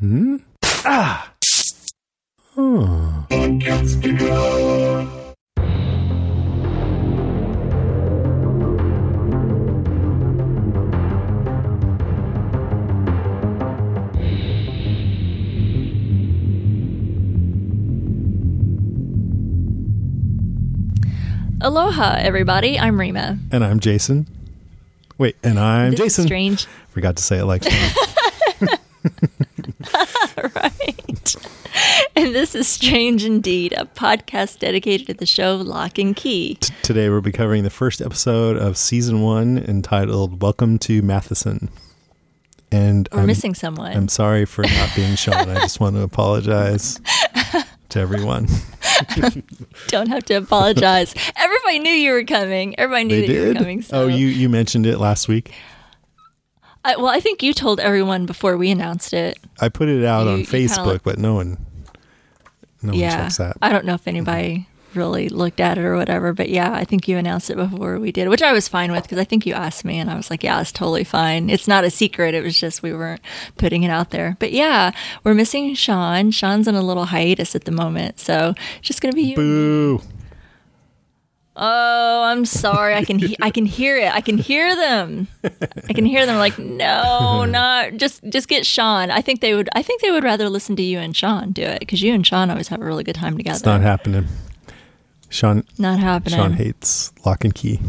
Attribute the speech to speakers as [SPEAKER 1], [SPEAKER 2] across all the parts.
[SPEAKER 1] Hmm? Ah! Oh.
[SPEAKER 2] Aloha, everybody. I'm Rima.
[SPEAKER 1] And I'm Jason. Wait, and I'm
[SPEAKER 2] This is
[SPEAKER 1] Jason.
[SPEAKER 2] strange.
[SPEAKER 1] Forgot to say it like Sean.
[SPEAKER 2] Right. And this is Strange Indeed, a podcast dedicated to the show Locke and Key.
[SPEAKER 1] T- Today we'll be covering the first episode of season one entitled Welcome to Matheson. And
[SPEAKER 2] We're
[SPEAKER 1] I'm,
[SPEAKER 2] missing someone.
[SPEAKER 1] I'm sorry for not being shown. I just want to apologize to everyone.
[SPEAKER 2] Don't have to apologize. Everybody knew you were coming. Everybody knew
[SPEAKER 1] They
[SPEAKER 2] that you were coming. So.
[SPEAKER 1] Oh, you you mentioned it last week.
[SPEAKER 2] I, well, I think you told everyone before we announced it.
[SPEAKER 1] I put it out
[SPEAKER 2] You-
[SPEAKER 1] on Facebook,
[SPEAKER 2] like-
[SPEAKER 1] but no one no one checks that.
[SPEAKER 2] I don't know if anybody really looked at it or whatever, but yeah, I think you announced it before we did, which I was fine with because I think you asked me and I was like, yeah, it's totally fine. It's not a secret. It was just we weren't putting it out there. But yeah, we're missing Sean. Sean's on a little hiatus at the moment. So it's just going to be you.
[SPEAKER 1] Boo.
[SPEAKER 2] Oh, I'm sorry. I can he- I can hear it. I can hear them. I can hear them like, no, not just just get Sean. I think they would. I think they would rather listen to you and Sean do it because you and Sean always have a really good time together.
[SPEAKER 1] It's not happening. Sean
[SPEAKER 2] Not happening.
[SPEAKER 1] Sean hates Locke and Key.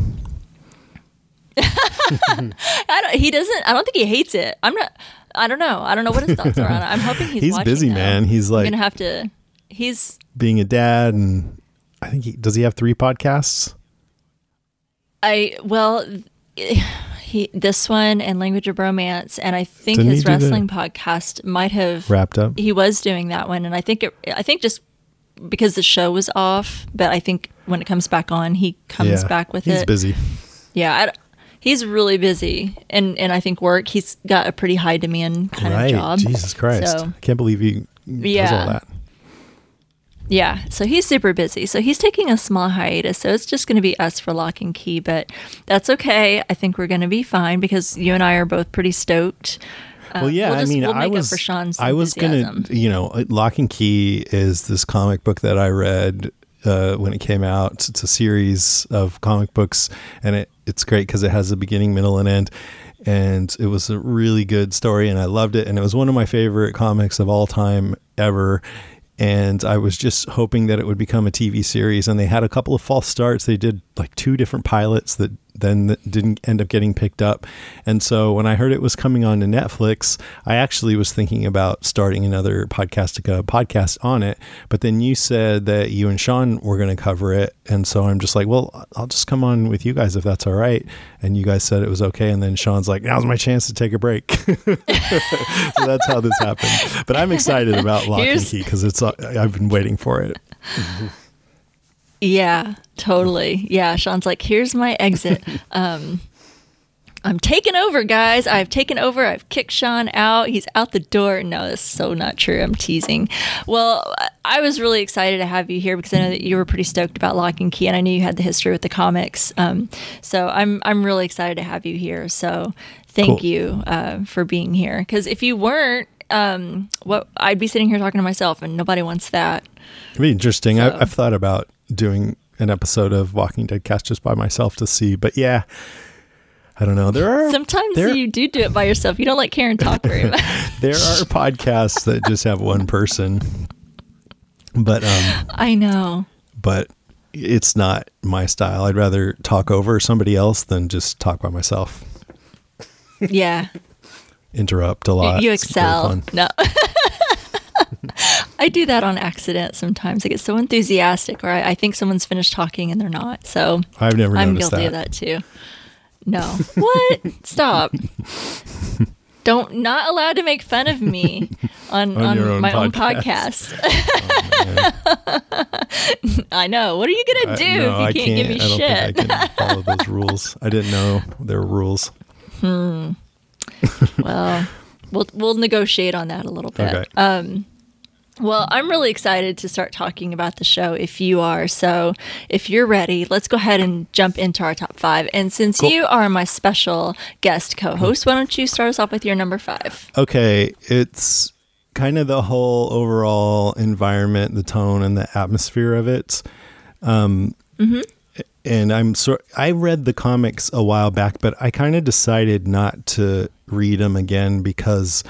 [SPEAKER 2] I don't, he doesn't. I don't think he hates it. I'm not. I don't know. I don't know what his thoughts are on it. I'm hoping he's.
[SPEAKER 1] He's busy,
[SPEAKER 2] though.
[SPEAKER 1] man. He's
[SPEAKER 2] I'm
[SPEAKER 1] like
[SPEAKER 2] gonna have to. He's.
[SPEAKER 1] being a dad and I think he does he have three podcasts?
[SPEAKER 2] I well. He this one and language of romance and I think
[SPEAKER 1] Didn't
[SPEAKER 2] his wrestling podcast might have
[SPEAKER 1] Wrapped up.
[SPEAKER 2] he was doing that one and I think it I think just because the show was off but I think when it comes back on he comes
[SPEAKER 1] yeah.
[SPEAKER 2] back with
[SPEAKER 1] He's
[SPEAKER 2] it He's
[SPEAKER 1] busy.
[SPEAKER 2] yeah I, he's really busy and and I think work he's got a pretty high demand kind
[SPEAKER 1] right.
[SPEAKER 2] of job
[SPEAKER 1] Jesus Christ.
[SPEAKER 2] So-
[SPEAKER 1] I can't believe he does all that.
[SPEAKER 2] Yeah, so he's super busy. So he's taking a small hiatus. So it's just going to be us for Locke and Key, but that's okay. I think we're going to be fine because you and I are both pretty stoked. Uh,
[SPEAKER 1] Well, yeah,
[SPEAKER 2] we'll just-
[SPEAKER 1] I mean,
[SPEAKER 2] we'll
[SPEAKER 1] I was,
[SPEAKER 2] for Sean's
[SPEAKER 1] I was gonna, you know, Locke and Key is this comic book that I read uh, when it came out. It's a series of comic books, and it it's great because it has a beginning, middle, and end. And it was a really good story, and I loved it. And it was one of my favorite comics of all time ever. And I was just hoping that it would become a TV series. And they had a couple of false starts. They did like two different pilots that then didn't end up getting picked up. And so when I heard it was coming on to Netflix, I actually was thinking about starting another Podcastica podcast on it. But then you said that you and Sean were going to cover it. And so I'm just like, well, I'll just come on with you guys if that's all right. And you guys said it was okay. And then Sean's like, now's my chance to take a break. so that's how this happened. But I'm excited about Locke and Key because it's uh, I've been waiting for it.
[SPEAKER 2] Yeah, totally. Yeah, Sean's like, here's my exit. um, I'm taking over, guys. I've taken over. I've kicked Sean out. He's out the door. No, that's so not true. I'm teasing. Well, I was really excited to have you here because I know that you were pretty stoked about Locke and Key, and I knew you had the history with the comics. Um, so I'm I'm really excited to have you here. So thank
[SPEAKER 1] Cool.
[SPEAKER 2] you uh, for being here. Because if you weren't, um, what I'd be sitting here talking to myself, and nobody wants that.
[SPEAKER 1] It'd be interesting.
[SPEAKER 2] So-
[SPEAKER 1] I, I've thought about doing an episode of Walking Dead cast just by myself to see, but yeah, I don't know. There are
[SPEAKER 2] Sometimes
[SPEAKER 1] there,
[SPEAKER 2] you do do it by yourself. You don't let Karen talk very much.
[SPEAKER 1] there are podcasts that just have one person, but um,
[SPEAKER 2] I know.
[SPEAKER 1] but it's not my style. I'd rather talk over somebody else than just talk by myself.
[SPEAKER 2] Yeah.
[SPEAKER 1] Interrupt a lot.
[SPEAKER 2] you
[SPEAKER 1] It's
[SPEAKER 2] excel. No. I do that on accident sometimes. I get so enthusiastic or I, I think someone's finished talking and they're not. So
[SPEAKER 1] I've never
[SPEAKER 2] I'm guilty
[SPEAKER 1] that.
[SPEAKER 2] of that too. No. What? Stop. Don't not allowed to make fun of me on,
[SPEAKER 1] On
[SPEAKER 2] on,
[SPEAKER 1] own
[SPEAKER 2] my own
[SPEAKER 1] podcast.
[SPEAKER 2] podcast. I know. What are you gonna
[SPEAKER 1] I-
[SPEAKER 2] do
[SPEAKER 1] no, I
[SPEAKER 2] if you can't, give me
[SPEAKER 1] I don't
[SPEAKER 2] shit?
[SPEAKER 1] think I can follow those rules. I didn't know there were rules. Hmm.
[SPEAKER 2] Well, we'll we'll negotiate on that a little bit.
[SPEAKER 1] Okay.
[SPEAKER 2] Um, well, I'm really excited to start talking about the show if you are. So, if you're ready, let's go ahead and jump into our top five. And since
[SPEAKER 1] Cool.
[SPEAKER 2] you are my special guest co host, why don't you start us off with your number five?
[SPEAKER 1] Okay, it's kind of the whole overall environment, the tone, and the atmosphere of it. Um, And I'm sort. I read the comics a while back, but I kind of decided not to read them again because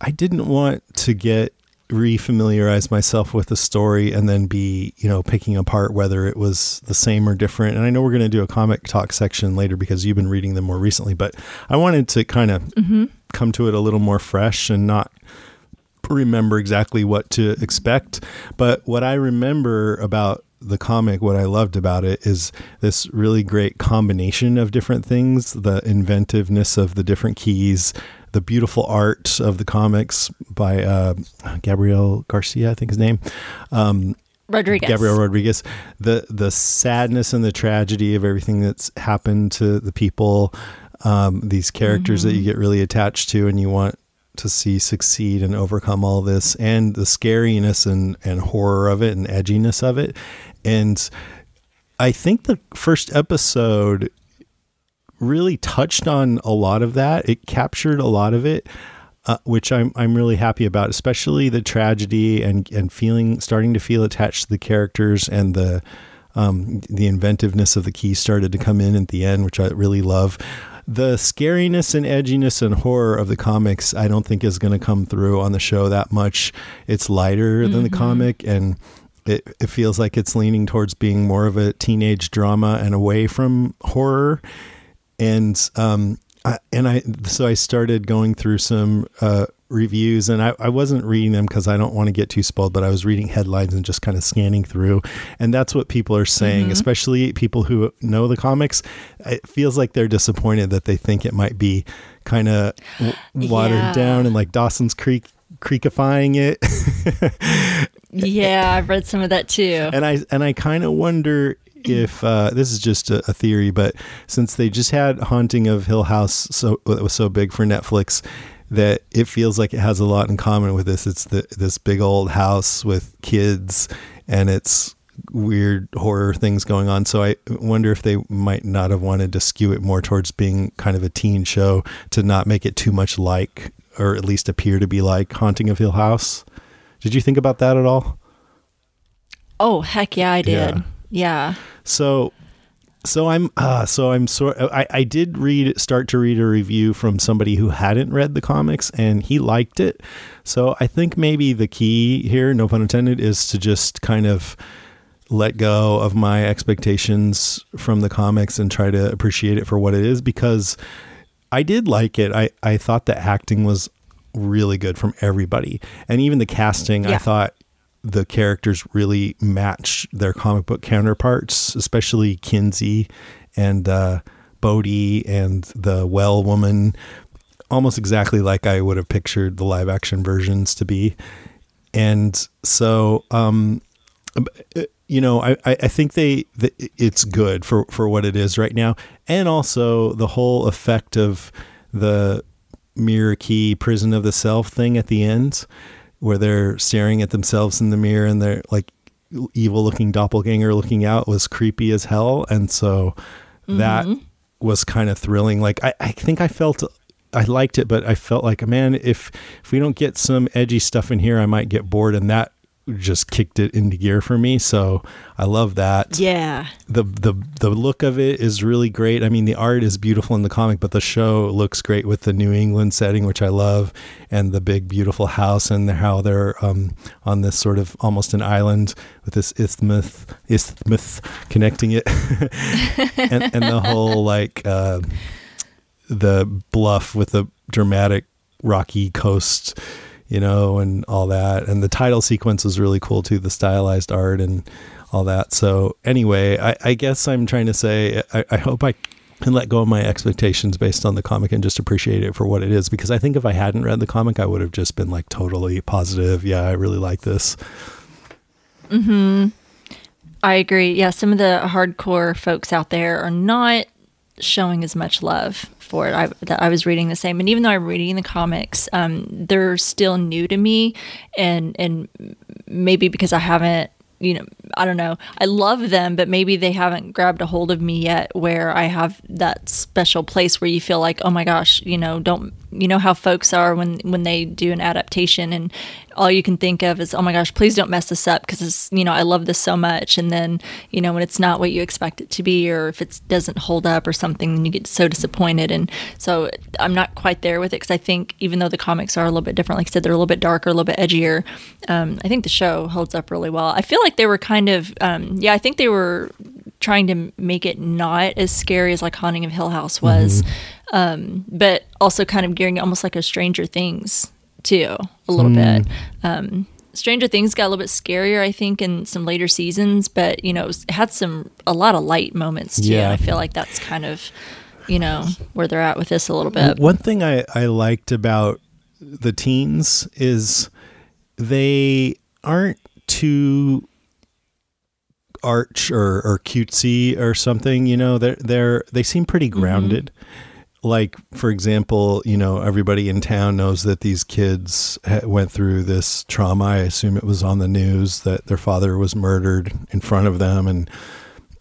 [SPEAKER 1] I didn't want to get refamiliarize myself with the story and then be you know picking apart whether it was the same or different. And i know we're going to do a comic talk section later because you've been reading them more recently but i wanted to kind of mm-hmm. come to it a little more fresh and not remember exactly what to expect. But what i remember about the comic what i loved about it is this really great combination of different things the inventiveness of the different keys the beautiful art of the comics by uh, gabriel garcia i think his name. Um,
[SPEAKER 2] Rodriguez.
[SPEAKER 1] Gabriel Rodriguez, the the sadness and the tragedy of everything that's happened to the people, um, these characters that you get really attached to, and you want to see succeed and overcome all this, and the scariness and and horror of it and edginess of it, and I think the first episode really touched on a lot of that. It captured a lot of it, uh, which I'm I'm really happy about, especially the tragedy and and feeling starting to feel attached to the characters and the um, the inventiveness of the key started to come in at the end, which I really love. The scariness and edginess and horror of the comics, I don't think is going to come through on the show that much. It's lighter than the comic and it, it feels like it's leaning towards being more of a teenage drama and away from horror and um I, and I so I started going through some uh, reviews and I, I wasn't reading them because I don't want to get too spoiled, but I was reading headlines and just kind of scanning through, and that's what people are saying, especially people who know the comics. It feels like they're disappointed that they think it might be kind of w- watered
[SPEAKER 2] Yeah.
[SPEAKER 1] down and like Dawson's Creek creekifying it.
[SPEAKER 2] Yeah, I've read some of that too.
[SPEAKER 1] and I and I kind of wonder if uh, this is just a, a theory, but since they just had Haunting of Hill House, so that was so big for Netflix, that it feels like it has a lot in common with this. It's the this big old house with kids, and it's weird horror things going on. So I wonder if they might not have wanted to skew it more towards being kind of a teen show to not make it too much like, or at least appear to be like Haunting of Hill House. Did you think about that at all?
[SPEAKER 2] Oh, heck yeah, I did.
[SPEAKER 1] Yeah.
[SPEAKER 2] Yeah.
[SPEAKER 1] So, so I'm uh, so I'm sort. I I did read start to read a review from somebody who hadn't read the comics and he liked it. So I think maybe the key here, no pun intended, is to just kind of let go of my expectations from the comics and try to appreciate it for what it is because I did like it. I I thought the acting was really good from everybody and even the casting. I thought the characters really match their comic book counterparts, especially Kinsey and uh, and the well woman, almost exactly like I would have pictured the live action versions to be. And so, um, you know, I, I I think they, it's good for, for what it is right now. And also the whole effect of the mirror key prison of the self thing at the end where they're staring at themselves in the mirror and they're like evil looking doppelganger looking out was creepy as hell. And so that mm-hmm. was kind of thrilling. Like I, I think i felt i liked it but i felt like man if if we don't get some edgy stuff in here i might get bored. And that just kicked it into gear for me so i love that
[SPEAKER 2] Yeah.
[SPEAKER 1] the the the look of it is really great. I mean, the art is beautiful in the comic, but the show looks great with the New England setting, which I love, and the big beautiful house and how they're um, on this sort of almost an island with this isthmus isthmus connecting it, and, and the whole like uh, the bluff with the dramatic rocky coast you know, and all that. And the title sequence was really cool too, the stylized art and all that. So anyway, I, I guess I'm trying to say I, I hope I can let go of my expectations based on the comic and just appreciate it for what it is. Because I think if I hadn't read the comic, I would have just been like totally positive. Yeah, I really like this. Hmm.
[SPEAKER 2] I agree. Yeah, some of the hardcore folks out there are not showing as much love for it. I, that I was reading the same, and even though I'm reading the comics, um, they're still new to me, and and maybe because I haven't, you know, I don't know. I love them, but maybe they haven't grabbed a hold of me yet, where I have that special place where you feel like, oh my gosh, you know, don't you know how folks are when when they do an adaptation and all you can think of is oh my gosh please don't mess this up because it's you know i love this so much. And then you know when it's not what you expect it to be or if it doesn't hold up or something then you get so disappointed. And so i'm not quite there with it because i think even though the comics are a little bit different like i said they're a little bit darker a little bit edgier um, i think the show holds up really well. I feel like they were kind of um, yeah i think they were trying to make it not as scary as like haunting of hill house was.
[SPEAKER 1] Mm-hmm.
[SPEAKER 2] Um, but also kind of gearing almost like a stranger things too a little bit um, stranger things got a little bit scarier i think in some later seasons but you know it, was, it had some a lot of light moments too
[SPEAKER 1] Yeah.
[SPEAKER 2] i feel like that's kind of you know where they're at with this a little bit
[SPEAKER 1] One thing I, I liked about the teens is they aren't too arch or, or cutesy or something. You know, they're they're they seem pretty grounded. Like for example, you know, everybody in town knows that these kids ha- went through this trauma. I assume it was on the news that their father was murdered in front of them, and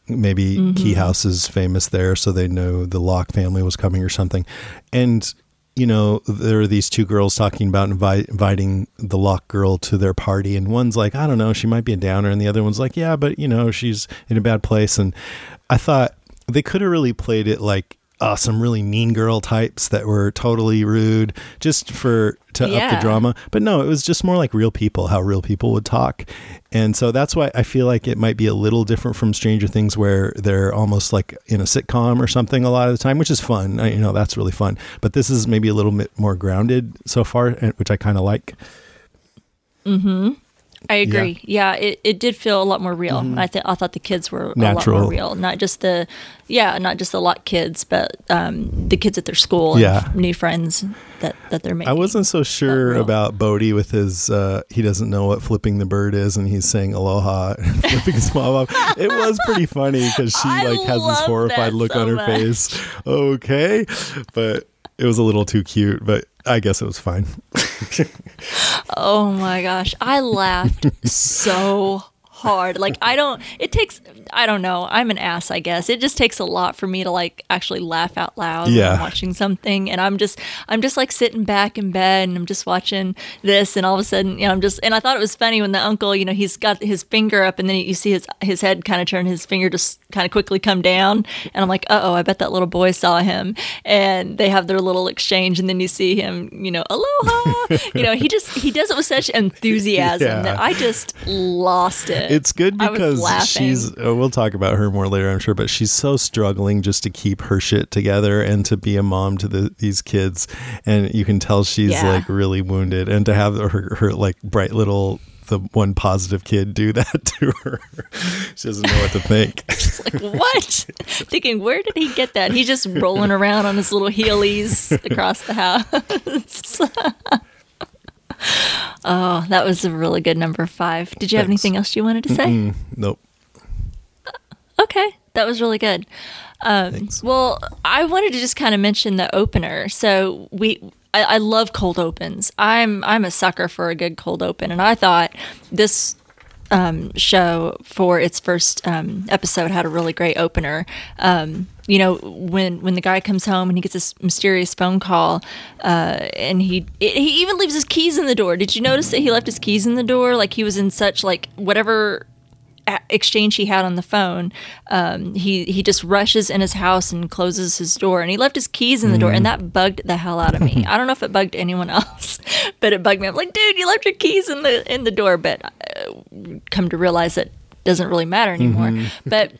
[SPEAKER 1] maybe mm-hmm. Key House is famous there, so they know the Locke family was coming or something. And you know, there are these two girls talking about invi- inviting the Locke girl to their party, and one's like, I don't know, she might be a downer, and the other one's like, Yeah, but you know, she's in a bad place. And I thought they could have really played it like. Uh, some really mean girl types that were totally rude just for to up the drama. But no it was just more like real people how real people would talk. And so that's why i feel like it might be a little different from stranger things where they're almost like in a sitcom or something a lot of the time which is fun. I, you know that's really fun. But this is maybe a little bit more grounded so far which i kind of like
[SPEAKER 2] I agree. Yeah, it, it did feel a lot more real. I th- I thought the kids were a lot.
[SPEAKER 1] Natural.
[SPEAKER 2] more real. Not just the yeah, not just the lot kids, but um, the kids at their school and
[SPEAKER 1] Yeah.
[SPEAKER 2] new friends that that they're making.
[SPEAKER 1] i wasn't so sure about bodie with his uh he doesn't know what flipping the bird is and he's saying aloha and flipping his mom off it was pretty funny because she
[SPEAKER 2] I
[SPEAKER 1] like has this horrified look
[SPEAKER 2] so
[SPEAKER 1] on her
[SPEAKER 2] much.
[SPEAKER 1] face okay but it was a little too cute but i guess it was fine.
[SPEAKER 2] Oh my gosh, I laughed so hard. Like I don't. It takes. I don't know. I'm an ass, I guess. It just takes a lot for me to like actually laugh out loud when
[SPEAKER 1] Yeah.
[SPEAKER 2] I'm watching something, and I'm just I'm just like sitting back in bed and I'm just watching this, and all of a sudden, you know, I'm just and I thought it was funny when the uncle, you know, he's got his finger up, and then you see his his head kind of turn, his finger just kind of quickly come down, and I'm like, uh oh, I bet that little boy saw him, and they have their little exchange, and then you see him, you know, aloha, you know, he just he does it with such enthusiasm
[SPEAKER 1] Yeah.
[SPEAKER 2] that I just lost it.
[SPEAKER 1] It's good because she's. Uh, we'll talk about her more later, I'm sure. But she's so struggling just to keep her shit together and to be a mom to the, these kids, and you can tell she's
[SPEAKER 2] Yeah.
[SPEAKER 1] like really wounded. And to have her, her like bright little the one positive kid do that to her, she doesn't know what to think.
[SPEAKER 2] She's like what? Thinking where did he get that? He's just rolling around on his little heelys across the house. oh, that was a really good number five. Did you have anything else you wanted to say?
[SPEAKER 1] Mm, nope.
[SPEAKER 2] Okay, that was really good. Um, well, I wanted to just kind of mention the opener. So we, I, I love cold opens. I'm I'm a sucker for a good cold open, and I thought this um, show for its first um, episode had a really great opener. Um, you know, when when the guy comes home and he gets this mysterious phone call, uh, and he he even leaves his keys in the door. Did you notice that he left his keys in the door? Like he was in such like whatever exchange he had on the phone, um, he he just rushes in his house and closes his door, and he left his keys in the door, and that bugged the hell out of me. I don't know if it bugged anyone else, but it bugged me. I'm like, dude, you left your keys in the in the door, but uh, come to realize it doesn't really matter anymore. But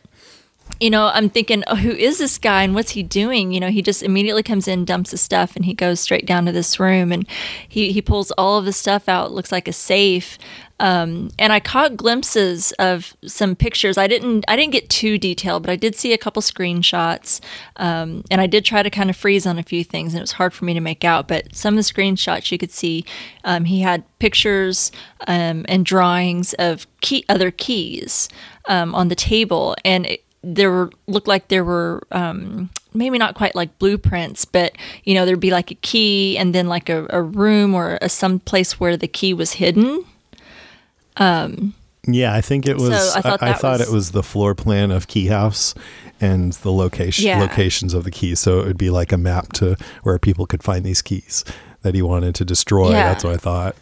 [SPEAKER 2] you know, I'm thinking, oh, who is this guy and what's he doing? You know, he just immediately comes in, dumps his stuff, and he goes straight down to this room and he, he pulls all of the stuff out. Looks like a safe. Um, and I caught glimpses of some pictures. I didn't I didn't get too detailed, but I did see a couple screenshots. Um, and I did try to kind of freeze on a few things, and it was hard for me to make out. But some of the screenshots you could see, um, he had pictures um, and drawings of key other keys um, on the table, and it, there were looked like there were um, maybe not quite like blueprints, but you know there'd be like a key and then like a, a room or a, some place where the key was hidden.
[SPEAKER 1] Um, Yeah, I think it was.
[SPEAKER 2] I
[SPEAKER 1] I
[SPEAKER 2] thought
[SPEAKER 1] I,
[SPEAKER 2] that
[SPEAKER 1] thought
[SPEAKER 2] was-
[SPEAKER 1] it was the floor plan of Key House, and the location
[SPEAKER 2] Yeah.
[SPEAKER 1] locations of the keys. So it would be like a map to where people could find these keys that he wanted to destroy.
[SPEAKER 2] Yeah.
[SPEAKER 1] That's what I thought.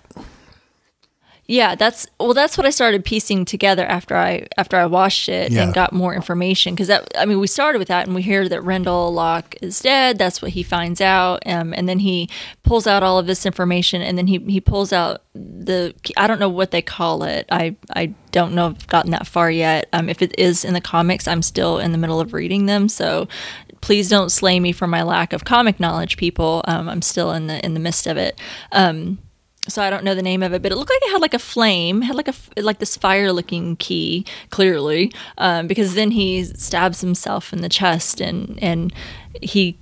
[SPEAKER 2] Yeah, that's well. That's what I started piecing together after I after I watched it
[SPEAKER 1] Yeah.
[SPEAKER 2] and got more information. Because that, I mean, we started with that, and we hear that Rendell Locke is dead. That's what he finds out, um, and then he pulls out all of this information, and then he he pulls out the I don't know what they call it. I I don't know if I've gotten that far yet. Um, if it is in the comics, I'm still in the middle of reading them, so please don't slay me for my lack of comic knowledge, people. Um, I'm still in the in the midst of it. Um, so I don't know the name of it, but it looked like it had like a flame, had like a like this fire looking key, clearly, um, because then he stabs himself in the chest and and he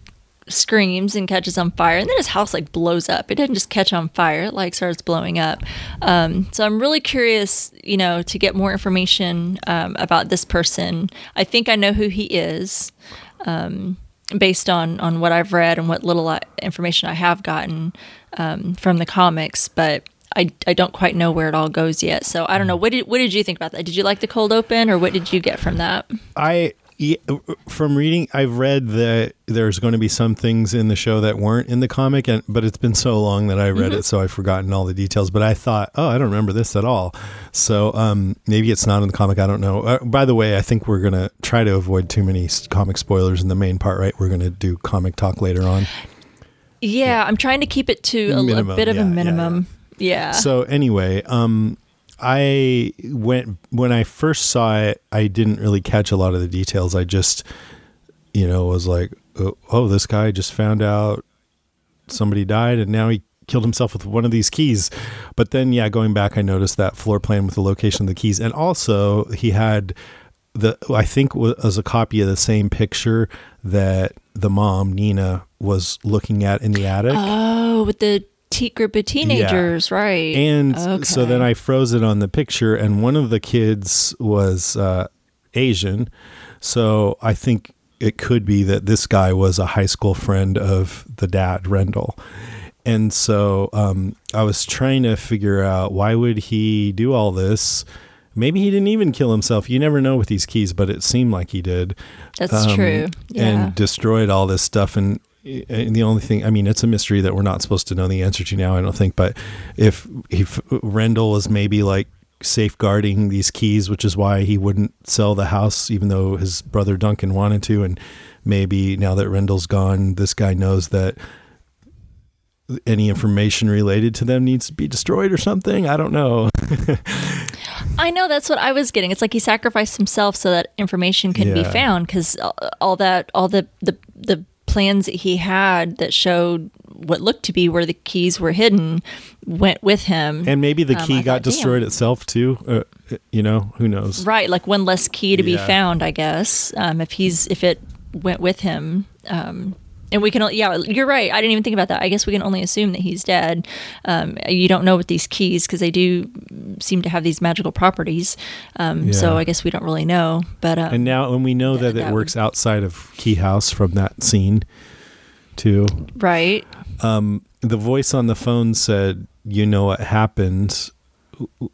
[SPEAKER 2] screams and catches on fire, and then his house like blows up. It didn't just catch on fire; it like starts blowing up. Um, so I'm really curious, you know, to get more information um, about this person. I think I know who he is based on on what I've read and what little information I have gotten um, from the comics, but I, I don't quite know where it all goes yet. So I don't know. What did what did you think about that? Did you like the cold open, or what did you get from that?
[SPEAKER 1] I yeah, from reading, I've read that there's going to be some things in the show that weren't in the comic, and but it's been so long that I read it, so I've forgotten all the details. But I thought, oh, I don't remember this at all. So um, maybe it's not in the comic. I don't know. Uh, by the way, I think we're going to try to avoid too many comic spoilers in the main part. Right? We're going to do comic talk later on.
[SPEAKER 2] Yeah, I'm trying to keep it to a, a bit of
[SPEAKER 1] yeah,
[SPEAKER 2] a
[SPEAKER 1] yeah,
[SPEAKER 2] minimum. Yeah.
[SPEAKER 1] So anyway, um, I went when I first saw it. I didn't really catch a lot of the details. I just, you know, was like, oh, oh, this guy just found out somebody died, and now he killed himself with one of these keys. But then, yeah, going back, I noticed that floor plan with the location of the keys, and also he had the I think was a copy of the same picture that the mom Nina was looking at in the attic.
[SPEAKER 2] oh, with the te- group of teenagers, right?
[SPEAKER 1] And so then I froze it on the picture, and one of the kids was uh, Asian. So I think it could be that this guy was a high school friend of the dad, Rendell. And so um, I was trying to figure out why would he do all this. Maybe he didn't even kill himself. You never know with these keys, but it seemed like he did
[SPEAKER 2] That's
[SPEAKER 1] um,
[SPEAKER 2] true. Yeah.
[SPEAKER 1] and destroyed all this stuff and and the only thing I mean it's a mystery that we're not supposed to know the answer to now I don't think but if if Rendell was maybe like safeguarding these keys which is why he wouldn't sell the house even though his brother Duncan wanted to and maybe now that Rendell's gone this guy knows that any information related to them needs to be destroyed or something I don't know
[SPEAKER 2] I know that's what I was getting. It's like he sacrificed himself so that information can be
[SPEAKER 1] Yeah.
[SPEAKER 2] found because all that, all the, the the plans that he had that showed what looked to be where the keys were hidden went with him.
[SPEAKER 1] and maybe the
[SPEAKER 2] Um,
[SPEAKER 1] key
[SPEAKER 2] I
[SPEAKER 1] got
[SPEAKER 2] thought,
[SPEAKER 1] destroyed itself too uh, you know who knows
[SPEAKER 2] right, like one less key to be found, I guess. Um, if he's if it went with him. Um, and we can, yeah, you're right. I didn't even think about that. I guess we can only assume that he's dead. Um, you don't know with these keys because they do seem to have these magical properties. Um, So I guess we don't really know. But um,
[SPEAKER 1] And now, and we know
[SPEAKER 2] Th-
[SPEAKER 1] that it
[SPEAKER 2] that
[SPEAKER 1] works outside of Key House from that scene, too.
[SPEAKER 2] right,
[SPEAKER 1] The voice on the phone said, "You know what happened."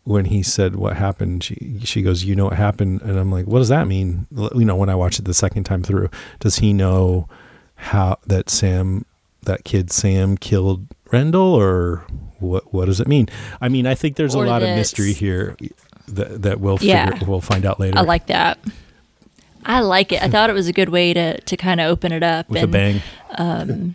[SPEAKER 1] When he said what happened, she she goes, "You know what happened," and I'm like, "What does that mean?" You know, when I watched it the second time through, does he know how that Sam, that kid Sam, killed Rendell, or what? What does it mean? I mean, I think there's
[SPEAKER 2] Or
[SPEAKER 1] a lot of mystery here that that we'll
[SPEAKER 2] Yeah.
[SPEAKER 1] figure, we'll find out later.
[SPEAKER 2] I like that. I like it. I thought it was a good way to to kind of open it up
[SPEAKER 1] with a
[SPEAKER 2] and
[SPEAKER 1] bang.
[SPEAKER 2] Um,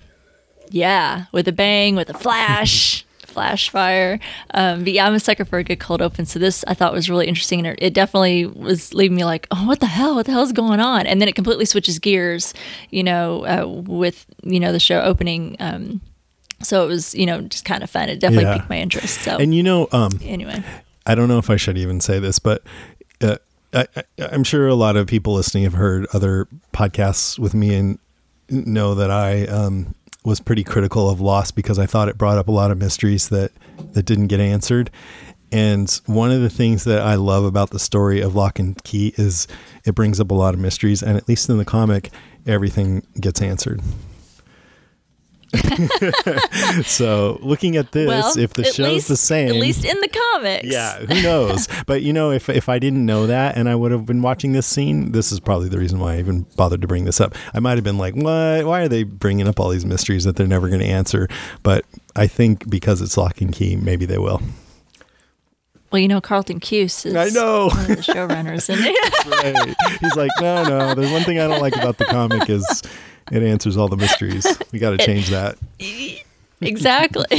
[SPEAKER 2] yeah, with a bang, with a flash, flash fire. Um, but yeah, I'm a sucker for a good cold open. So this I thought was really interesting, and it, it definitely was leaving me like, oh, what the hell? What the hell's going on? And then it completely switches gears, you know, uh, with you know the show opening. Um, so it was you know just kind of fun. It definitely
[SPEAKER 1] Yeah.
[SPEAKER 2] piqued my interest. So
[SPEAKER 1] And you know, um,
[SPEAKER 2] anyway,
[SPEAKER 1] I don't know if I should even say this, but uh, I, I, I'm sure a lot of people listening have heard other podcasts with me and know that I um, was pretty critical of Lost because I thought it brought up a lot of mysteries that that didn't get answered. And one of the things that I love about the story of Locke and Key is it brings up a lot of mysteries, and at least in the comic, everything gets answered. so looking at this,
[SPEAKER 2] well,
[SPEAKER 1] if the show's
[SPEAKER 2] least-
[SPEAKER 1] the same,
[SPEAKER 2] at least in the comics.
[SPEAKER 1] yeah, who knows? but you know, if if I didn't know that and I would have been watching this scene, this is probably the reason why I even bothered to bring this up. I might have been like, "What? Why are they bringing up all these mysteries that they're never going to answer?" But I think because it's Locke and Key, maybe they will.
[SPEAKER 2] Well, you know, Carlton Cuse is
[SPEAKER 1] I know.
[SPEAKER 2] one of the showrunners, and
[SPEAKER 1] right. He's like, "No, no. There's one thing I don't like about the comic is it answers all the mysteries. We got to change that."
[SPEAKER 2] exactly.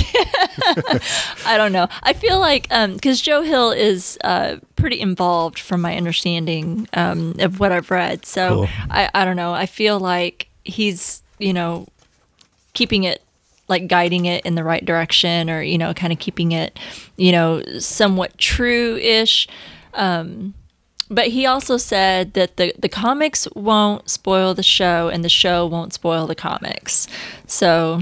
[SPEAKER 2] I don't know. I feel like because Joe Hill is uh, pretty involved, from my understanding um, of what I've read. So
[SPEAKER 1] Cool.
[SPEAKER 2] I, I don't know. I feel like he's you know keeping it like guiding it in the right direction, or you know, kind of keeping it you know somewhat true-ish. Um, but he also said that the, the comics won't spoil the show and the show won't spoil the comics. So,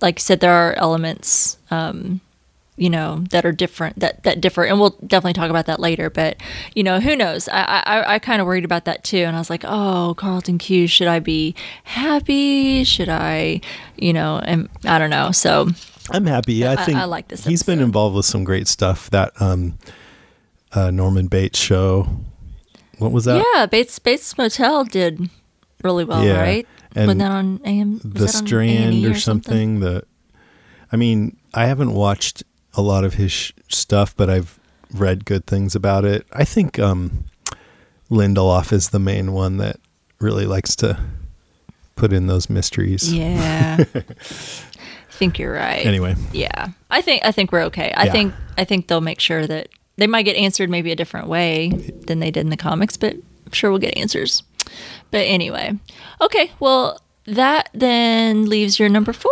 [SPEAKER 2] like I said, there are elements, um, you know, that are different, that, that differ. And we'll definitely talk about that later. But, you know, who knows? I, I, I kind of worried about that too. And I was like, oh, Carlton Cuse, should I be happy? Should I, you know, and I don't know. So,
[SPEAKER 1] I'm happy. I
[SPEAKER 2] I-
[SPEAKER 1] think
[SPEAKER 2] I like this
[SPEAKER 1] He's been involved with some great stuff. That um, uh, Norman Bates show. What was that?
[SPEAKER 2] yeah, Bates, Bates Motel did really well,
[SPEAKER 1] Yeah.
[SPEAKER 2] right?
[SPEAKER 1] And
[SPEAKER 2] Wasn't that on AM?
[SPEAKER 1] the Strand
[SPEAKER 2] A&E
[SPEAKER 1] or something. The, I mean, I haven't watched a lot of his sh- stuff, but I've read good things about it. I think um, Lindelof is the main one that really likes to put in those mysteries.
[SPEAKER 2] Yeah. I think you're right.
[SPEAKER 1] Anyway,
[SPEAKER 2] Yeah. I think I think we're okay. I
[SPEAKER 1] Yeah.
[SPEAKER 2] think I think they'll make sure that they might get answered maybe a different way than they did in the comics, but I'm sure we'll get answers. But anyway. Okay, well that then leaves your number 4.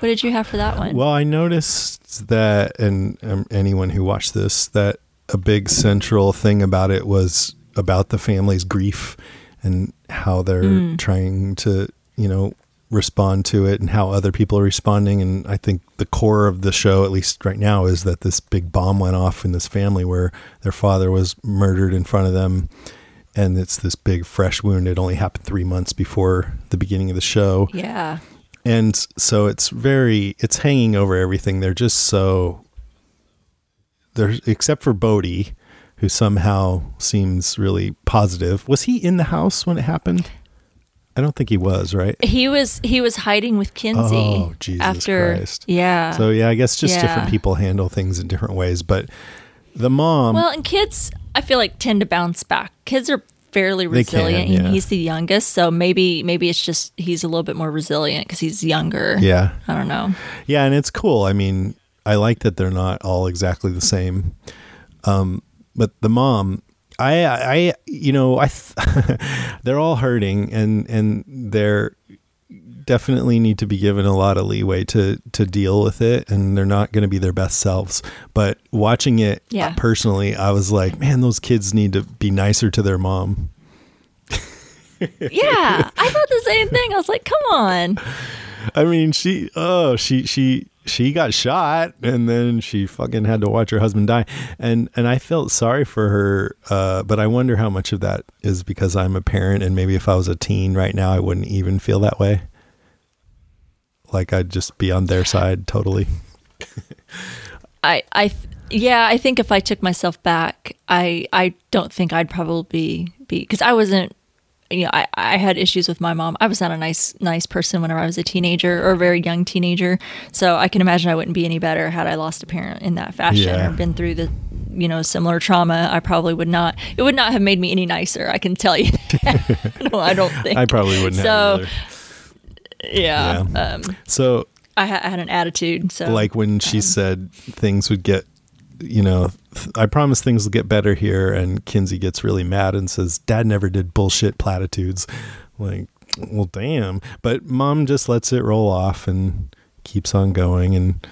[SPEAKER 2] What did you have for that one?
[SPEAKER 1] Well, I noticed that, and um, anyone who watched this, that a big central thing about it was about the family's grief and how they're
[SPEAKER 2] Mm.
[SPEAKER 1] trying to, you know, respond to it and how other people are responding. And I think the core of the show, at least right now, is that this big bomb went off in this family where their father was murdered in front of them. And it's this big fresh wound. It only happened three months before the beginning of the show
[SPEAKER 2] yeah.
[SPEAKER 1] and so it's very it's hanging over everything they're just so there's except for bodie who somehow seems really positive was he in the house when it happened i don't think he was right
[SPEAKER 2] He was he was hiding with Kinsey
[SPEAKER 1] Oh, Jesus
[SPEAKER 2] after
[SPEAKER 1] Christ.
[SPEAKER 2] Yeah.
[SPEAKER 1] so yeah i guess just
[SPEAKER 2] Yeah.
[SPEAKER 1] different people handle things in different ways but the mom
[SPEAKER 2] Well, and kids, I feel like tend to bounce back. Kids are fairly
[SPEAKER 1] They can,
[SPEAKER 2] resilient.
[SPEAKER 1] yeah.
[SPEAKER 2] He's the youngest, so maybe maybe it's just he's a little bit more resilient because he's younger.
[SPEAKER 1] yeah
[SPEAKER 2] I don't know.
[SPEAKER 1] Yeah, and it's cool. I mean, I like that they're not all exactly the same. Um, but the mom, I, I, you know, I, th- they're all hurting, and and they're definitely need to be given a lot of leeway to to deal with it, and they're not going to be their best selves. But watching it
[SPEAKER 2] Yeah.
[SPEAKER 1] personally, I was like, man, those kids need to be nicer to their mom.
[SPEAKER 2] Yeah, I thought the same thing. I was like, come on.
[SPEAKER 1] I mean, she, oh, she, she, she got shot, and then she fucking had to watch her husband die, and and I felt sorry for her, uh, but I wonder how much of that is because I'm a parent, and maybe if I was a teen right now, I wouldn't even feel that way. Like I'd just be on their side totally.
[SPEAKER 2] I I yeah, I think if I took myself back, I I don't think I'd probably be because I wasn't. You know, I, I had issues with my mom. I was not a nice nice person whenever I was a teenager or a very young teenager. So I can imagine I wouldn't be any better had I lost a parent in that fashion
[SPEAKER 1] Yeah.
[SPEAKER 2] or been through the you know similar trauma. I probably would not. It would not have made me any nicer. I can tell you. no, I don't think.
[SPEAKER 1] I probably wouldn't
[SPEAKER 2] So, yeah.
[SPEAKER 1] Yeah.
[SPEAKER 2] Um,
[SPEAKER 1] So
[SPEAKER 2] I, ha- I had an attitude. So
[SPEAKER 1] like when she said things would get you know i promise things will get better here and kinsey gets really mad and says dad never did bullshit platitudes. Like well damn. But mom just lets it roll off and keeps on going. And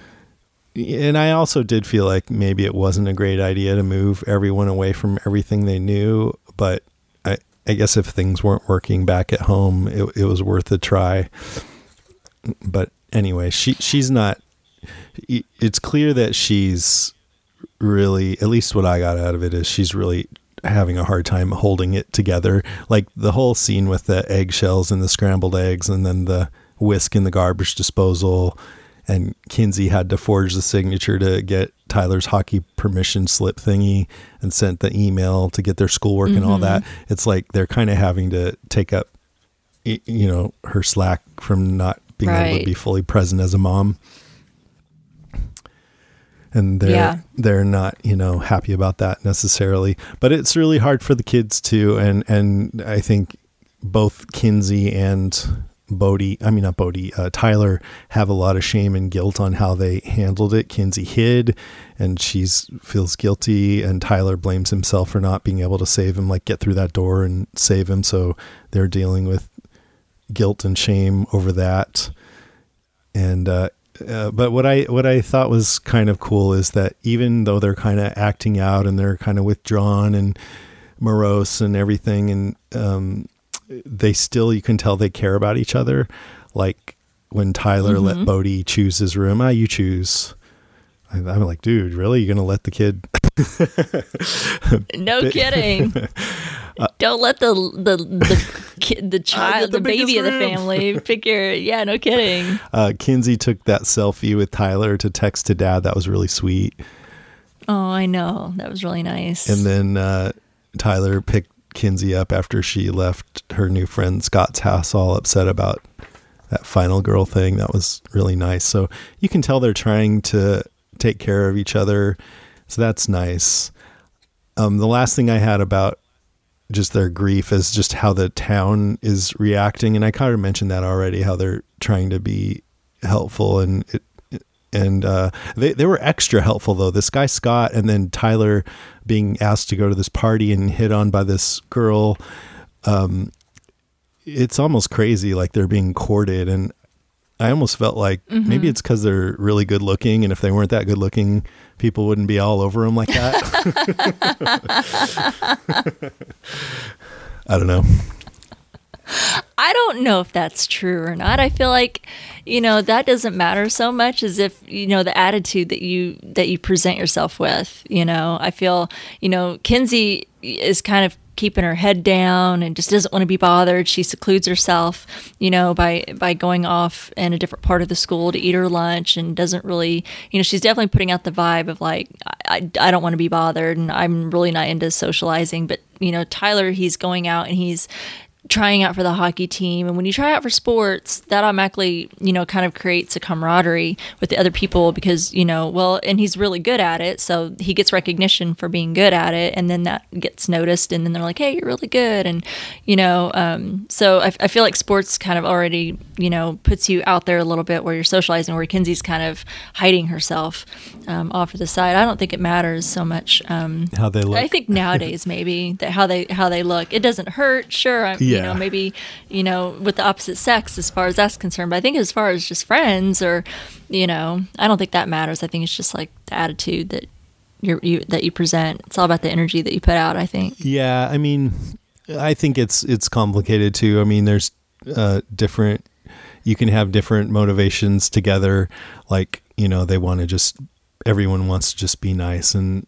[SPEAKER 1] and i also did feel like maybe it wasn't a great idea to move everyone away from everything they knew. But i i guess if things weren't working back at home it, it was worth a try. But anyway she she's not it's clear that she's really at least what i got out of it is she's really having a hard time holding it together like the whole scene with the eggshells and the scrambled eggs and then the whisk in the garbage disposal. And Kinsey had to forge the signature to get Tyler's hockey permission slip thingy and sent the email to get their schoolwork and all mm-hmm. that. It's like they're kind of having to take up, you know, her slack from not being able to be fully present as a mom. And they're
[SPEAKER 2] Yeah.
[SPEAKER 1] they're not, you know, happy about that necessarily. But it's really hard for the kids too. And and I think both Kinsey and Bodie, I mean not Bodie, uh, Tyler have a lot of shame and guilt on how they handled it. Kinsey hid, and she's feels guilty, and Tyler blames himself for not being able to save him, like get through that door and save him. So they're dealing with guilt and shame over that. And uh, uh, but what I what I thought was kind of cool is that even though they're kind of acting out and they're kind of withdrawn and morose and everything, and um, they still you can tell they care about each other. Like when Tyler let Bodie choose his room, ah, you choose. I'm like, dude, really? You're gonna let the kid?
[SPEAKER 2] No kidding. Don't let the the the kid, the child,
[SPEAKER 1] the
[SPEAKER 2] the, baby
[SPEAKER 1] biggest
[SPEAKER 2] of the family pick your. Yeah, no kidding.
[SPEAKER 1] Uh, Kinsey took that selfie with Tyler to text to dad. That was really sweet.
[SPEAKER 2] Oh, I know. That was really nice.
[SPEAKER 1] And then uh, Tyler picked Kinsey up after she left her new friend Scott's house, all upset about that final girl thing. That was really nice. So you can tell they're trying to take care of each other. So that's nice. Um, the last thing I had about just their grief is just how the town is reacting, and I kind of mentioned that already. How they're trying to be helpful, and it, and uh, they they were extra helpful though. This guy Scott, and then Tyler being asked to go to this party and hit on by this girl. Um, it's almost crazy, like they're being courted, and I almost felt like maybe mm-hmm. it's because they're really good looking, and if they weren't that good looking, people wouldn't be all over them like that. I don't know.
[SPEAKER 2] I don't know if that's true or not. I feel like, you know, that doesn't matter so much as if, you know, the attitude that you that you present yourself with, you know. I feel, you know, Kinsey is kind of keeping her head down and just doesn't want to be bothered. She secludes herself, you know, by by going off in a different part of the school to eat her lunch and doesn't really, you know, she's definitely putting out the vibe of like I I don't want to be bothered and I'm really not into socializing, but you know, Tyler he's going out and he's trying out for the hockey team and when you try out for sports that automatically you know kind of creates a camaraderie with the other people because you know well and he's really good at it so he gets recognition for being good at it and then that gets noticed and then they're like hey you're really good and you know um, so I, I feel like sports kind of already you know puts you out there a little bit where you're socializing where Kinsey's kind of hiding herself um, off to the side I don't think it matters so much um,
[SPEAKER 1] How they look.
[SPEAKER 2] I think nowadays maybe that how they how they look. It doesn't hurt, sure. I'm, You
[SPEAKER 1] Yeah.
[SPEAKER 2] know, maybe you know with the opposite sex as far as that's concerned. But I think as far as just friends or you know, I don't think that matters. I think it's just like the attitude that you're, you that you present. It's all about the energy that you put out. I think.
[SPEAKER 1] Yeah, I mean, I think it's it's complicated too. I mean, there's uh, different. You can have different motivations together. Like you know, they want to just everyone wants to just be nice and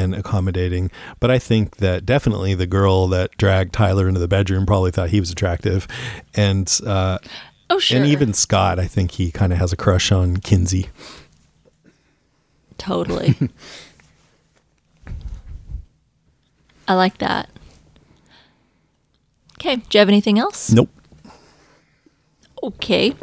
[SPEAKER 1] and accommodating. But I think that definitely the girl that dragged Tyler into the bedroom probably thought he was attractive, and uh,
[SPEAKER 2] Oh sure.
[SPEAKER 1] and even Scott, I think he kind of has a crush on Kinsey.
[SPEAKER 2] Totally. I like that. Okay. Do you have anything else?
[SPEAKER 1] Nope.
[SPEAKER 2] Okay.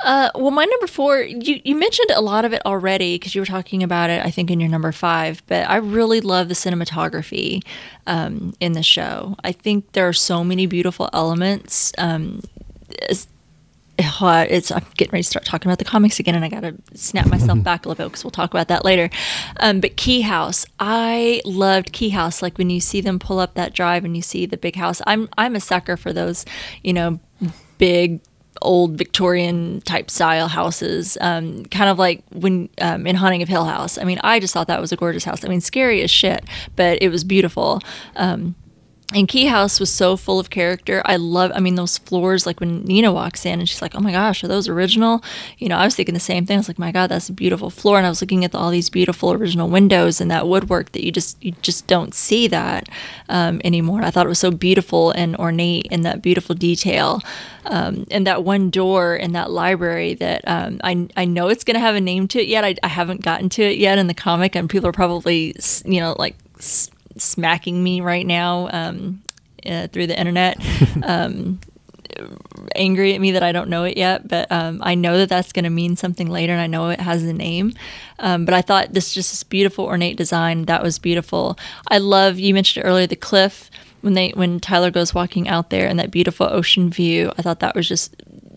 [SPEAKER 2] Uh, well, my number four, you, you mentioned a lot of it already because you were talking about it, I think, in your number five, but I really love the cinematography um, in the show. I think there are so many beautiful elements. Um, it's, it's I'm getting ready to start talking about the comics again, and I got to snap myself back a little bit because we'll talk about that later. Um, but Key House, I loved Key House. Like when you see them pull up that drive and you see the big house, I'm I'm a sucker for those, you know, big old Victorian type style houses, um, kind of like when um, in Haunting of Hill House. I mean, I just thought that was a gorgeous house. I mean, scary as shit, but it was beautiful. Um, and Key House was so full of character. I love, I mean, those floors, like when Nina walks in and she's like, oh my gosh, are those original? You know, I was thinking the same thing. I was like, my God, that's a beautiful floor. And I was looking at all these beautiful original windows and that woodwork that you just, you just don't see that um, anymore. I thought it was so beautiful and ornate and that beautiful detail. Um, and that one door in that library that um, I, I know it's going to have a name to it yet. I, I haven't gotten to it yet in the comic and people are probably, you know, like, smacking me right now um, uh, through the internet. Um, angry at me that I don't know it yet, but um, I know that that's going to mean something later, and I know it has a name. Um, but I thought this just this beautiful ornate design that was beautiful. I love you mentioned earlier the cliff when they when Tyler goes walking out there and that beautiful ocean view. I thought that was just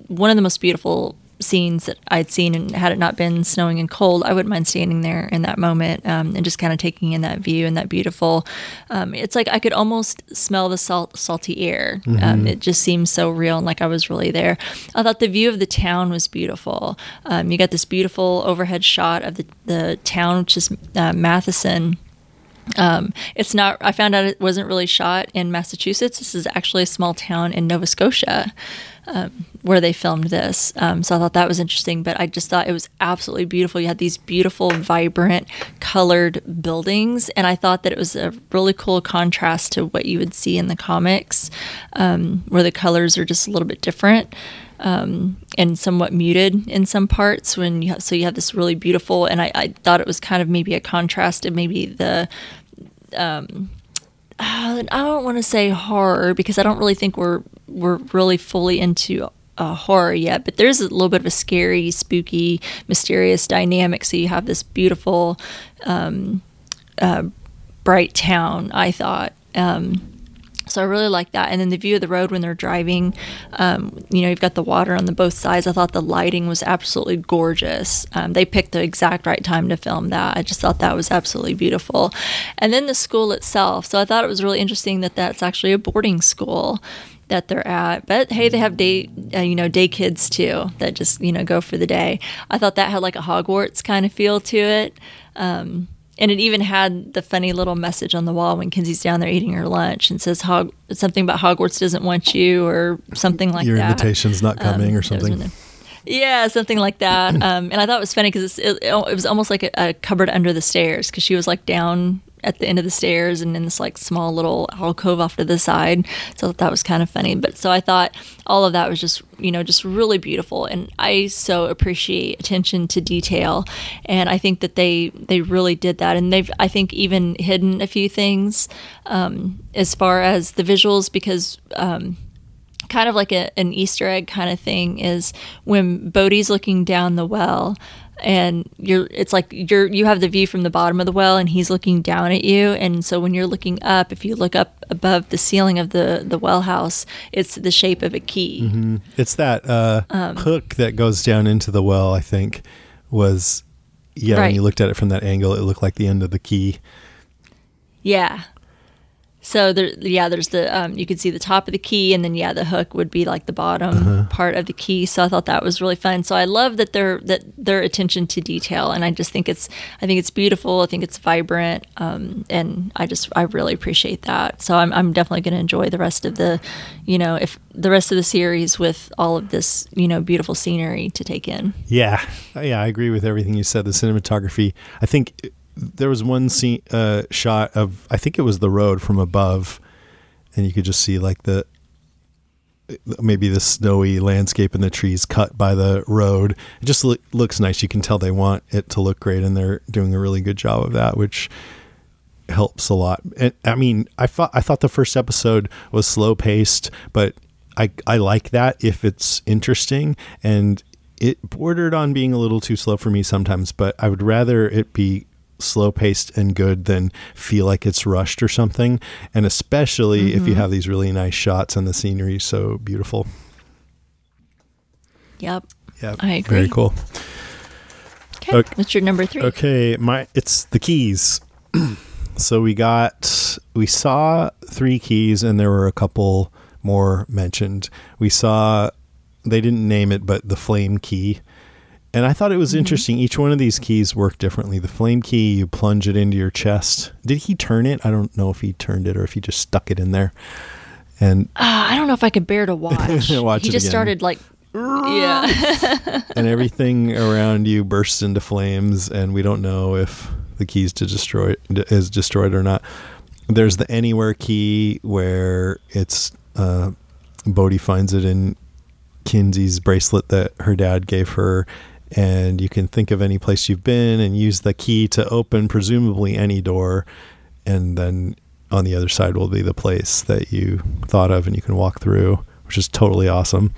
[SPEAKER 2] one of the most beautiful scenes that I'd seen, and had it not been snowing and cold, I wouldn't mind standing there in that moment um, and just kind of taking in that view and that beautiful. Um, it's like I could almost smell the salt, salty air. Um, mm-hmm. Um, it just seems so real and like I was really there. I thought the view of the town was beautiful. Um, you got this beautiful overhead shot of the the town, which is uh, Matheson. Um, it's not. I found out it wasn't really shot in Massachusetts. This is actually a small town in Nova Scotia um, where they filmed this. Um, so I thought that was interesting, but I just thought it was absolutely beautiful. You had these beautiful, vibrant, colored buildings, and I thought that it was a really cool contrast to what you would see in the comics, um, where the colors are just a little bit different. Um, and somewhat muted in some parts when you have, so you have this really beautiful and I, I thought it was kind of maybe a contrast to maybe the um, uh, I don't want to say horror because I don't really think we're we're really fully into uh, horror yet, but there's a little bit of a scary, spooky, mysterious dynamic. So you have this beautiful, um, uh, bright town. I thought. Um, so I really like that. And then the view of the road when they're driving, um, you know, you've got the water on the both sides. I thought the lighting was absolutely gorgeous. Um, they picked the exact right time to film that. I just thought that was absolutely beautiful. And then the school itself. So I thought it was really interesting that that's actually a boarding school that they're at. But hey, they have day, uh, you know, day kids too that just you know go for the day. I thought that had like a Hogwarts kind of feel to it. Um, and it even had the funny little message on the wall when Kinsey's down there eating her lunch and says Hog- something about Hogwarts doesn't want you or something like
[SPEAKER 1] Your
[SPEAKER 2] that.
[SPEAKER 1] Your invitation's not coming um, or something.
[SPEAKER 2] Yeah, something like that. Um, and I thought it was funny because it, it, was almost like a, a cupboard under the stairs because she was like down at the end of the stairs and in this like small little alcove off to the side. So that was kind of funny. But so I thought all of that was just, you know, just really beautiful. And I so appreciate attention to detail. And I think that they, they really did that. And they've, I think, even hidden a few things um, as far as the visuals because, um, kind of like a, an Easter egg kind of thing is when Bode's looking down the well and you're it's like you're you have the view from the bottom of the well and he's looking down at you and so when you're looking up if you look up above the ceiling of the the well house it's the shape of a key
[SPEAKER 1] mm-hmm. it's that uh, um, hook that goes down into the well i think was yeah right. when you looked at it from that angle it looked like the end of the key
[SPEAKER 2] yeah so there, yeah, there's the um, you could see the top of the key, and then yeah, the hook would be like the bottom uh-huh. part of the key. So I thought that was really fun. So I love that their that their attention to detail, and I just think it's I think it's beautiful. I think it's vibrant, um, and I just I really appreciate that. So I'm I'm definitely going to enjoy the rest of the, you know, if the rest of the series with all of this you know beautiful scenery to take in.
[SPEAKER 1] Yeah, yeah, I agree with everything you said. The cinematography, I think there was one scene uh, shot of I think it was the road from above, and you could just see like the maybe the snowy landscape and the trees cut by the road. It just lo- looks nice. You can tell they want it to look great, and they're doing a really good job of that, which helps a lot. And I mean, I thought I thought the first episode was slow paced, but I I like that if it's interesting and it bordered on being a little too slow for me sometimes, but I would rather it be slow paced and good than feel like it's rushed or something. And especially mm-hmm. if you mm-hmm. have these really nice shots and the scenery so beautiful.
[SPEAKER 2] Yep.
[SPEAKER 1] Yeah.
[SPEAKER 2] I agree.
[SPEAKER 1] Very cool.
[SPEAKER 2] Okay. okay. What's your number three?
[SPEAKER 1] Okay. My it's the keys. so we got we saw three keys and there were a couple more mentioned. We saw they didn't name it, but the flame key and I thought it was interesting. Each one of these keys work differently. The flame key, you plunge it into your chest. Did he turn it? I don't know if he turned it or if he just stuck it in there. And
[SPEAKER 2] Uh, I don't know if I could bear to watch.
[SPEAKER 1] Watch
[SPEAKER 2] he just
[SPEAKER 1] again.
[SPEAKER 2] started like, yeah.
[SPEAKER 1] and everything around you bursts into flames, and we don't know if the keys to destroy is destroyed or not. There's the anywhere key where it's uh, Bode finds it in Kinsey's bracelet that her dad gave her, and you can think of any place you've been and use the key to open presumably any door, and then on the other side will be the place that you thought of, and you can walk through, which is totally awesome.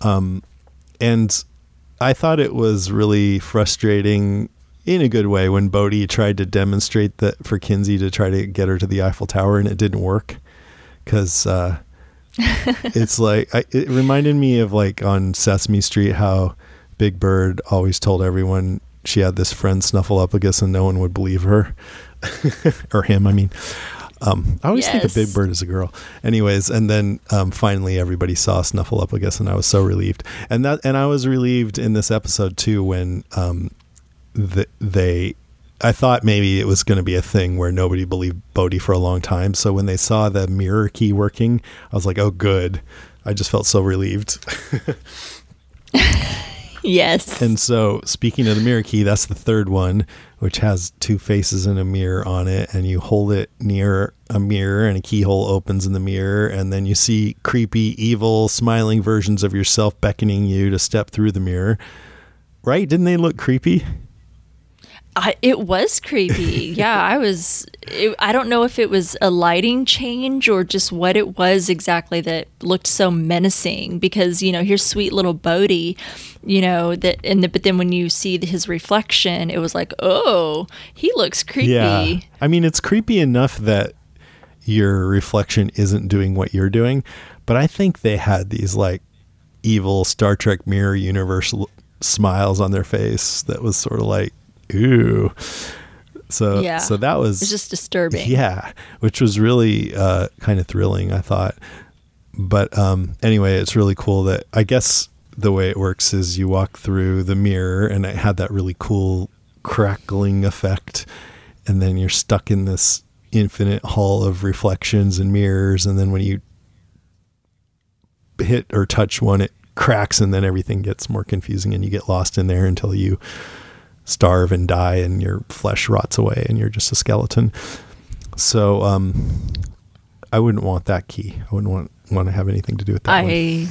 [SPEAKER 1] Um, and I thought it was really frustrating in a good way when Bode tried to demonstrate that for Kinsey to try to get her to the Eiffel Tower and it didn't work because uh, it's like I, it reminded me of like on Sesame Street how Big Bird always told everyone she had this friend Snuffleupagus and no one would believe her or him. I mean, um, I always think of Big Bird as a girl. Anyways, and then um, finally everybody saw Snuffleupagus, and I was so relieved. And that, and I was relieved in this episode too when um, the, they. I thought maybe it was going to be a thing where nobody believed Bode for a long time. So when they saw the mirror key working, I was like, "Oh, good." I just felt so relieved.
[SPEAKER 2] yes.
[SPEAKER 1] And so, speaking of the mirror key, that's the third one, which has two faces and a mirror on it. And you hold it near a mirror, and a keyhole opens in the mirror. And then you see creepy, evil, smiling versions of yourself beckoning you to step through the mirror. Right? Didn't they look creepy?
[SPEAKER 2] I, it was creepy. yeah, I was. It, I don't know if it was a lighting change or just what it was exactly that looked so menacing. Because you know, here's sweet little Bode, you know that, and the, but then when you see his reflection, it was like, oh, he looks creepy.
[SPEAKER 1] Yeah. I mean, it's creepy enough that your reflection isn't doing what you're doing. But I think they had these like evil Star Trek mirror universe smiles on their face that was sort of like, ooh. So,
[SPEAKER 2] Yeah.
[SPEAKER 1] so that was
[SPEAKER 2] It's just disturbing.
[SPEAKER 1] yeah, which was really uh, kind of thrilling, I thought. But um, anyway, it's really cool that I guess the way it works is you walk through the mirror and it had that really cool crackling effect. And then you're stuck in this infinite hall of reflections and mirrors. And then when you hit or touch one, it cracks and then everything gets more confusing and you get lost in there until you starve and die and your flesh rots away and you're just a skeleton. So um, I wouldn't want that key. I wouldn't want want to have anything to do with that one.
[SPEAKER 2] I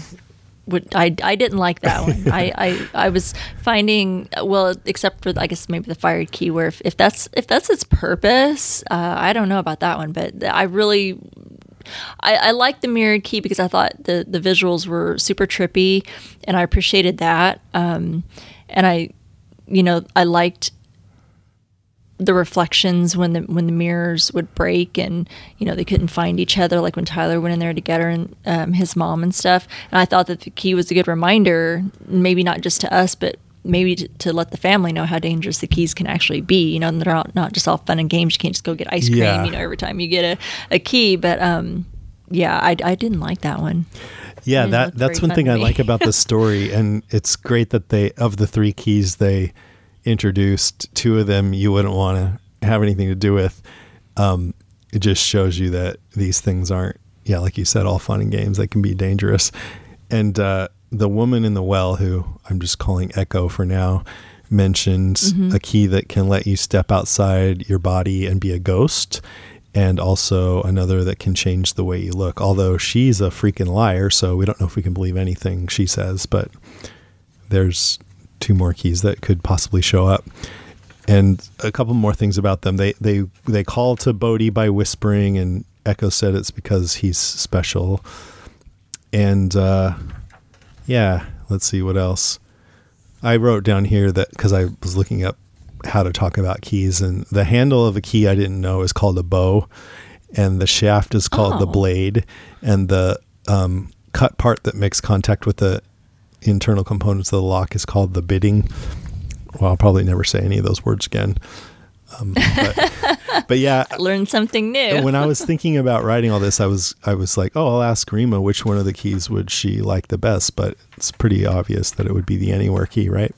[SPEAKER 2] would I, I didn't like that one. I, I I was finding well, except for I guess maybe the fired key, where if, if that's if that's its purpose, uh, I don't know about that one, but I really. I, I liked the mirrored key because I thought the, the visuals were super trippy, and I appreciated that. Um, and I, you know, I liked the reflections when the when the mirrors would break and you know they couldn't find each other like when Tyler went in there to get her and um, his mom and stuff. And I thought that the key was a good reminder maybe not just to us but maybe to, to let the family know how dangerous the keys can actually be. You know and they're not, not just all fun and games. You can't just go get ice cream
[SPEAKER 1] Yeah.
[SPEAKER 2] you know every time you get a, a key. But um yeah I, I didn't like that one
[SPEAKER 1] Yeah, that that's one thing I like about the story, and it's great that they of the three keys they introduced two of them you wouldn't want to have anything to do with. Um, it just shows you that these things aren't, yeah, like you said, all fun and games. They can be dangerous. And uh, the woman in the well, who I'm just calling Echo for now, mentions a key that can let you step outside your body and be a ghost and also another that can change the way you look. Although she's a freaking liar, so we don't know if we can believe anything she says, but there's two more keys that could possibly show up. And a couple more things about them. They they they call to Bode by whispering and Echo said it's because he's special. And uh yeah, let's see what else. I wrote down here that because I was looking up how to talk about keys, and the handle of a key I didn't know is called a bow, and the shaft is called the
[SPEAKER 2] Oh.
[SPEAKER 1] blade, and the um, cut part that makes contact with the internal components of the lock is called the bidding. Well, I'll probably never say any of those words again. Um, but, but yeah,
[SPEAKER 2] learn something new
[SPEAKER 1] when I was thinking about writing all this, I was I was like, oh, I'll ask Rima which one of the keys would she like the best, but it's pretty obvious that it would be the anywhere key, right?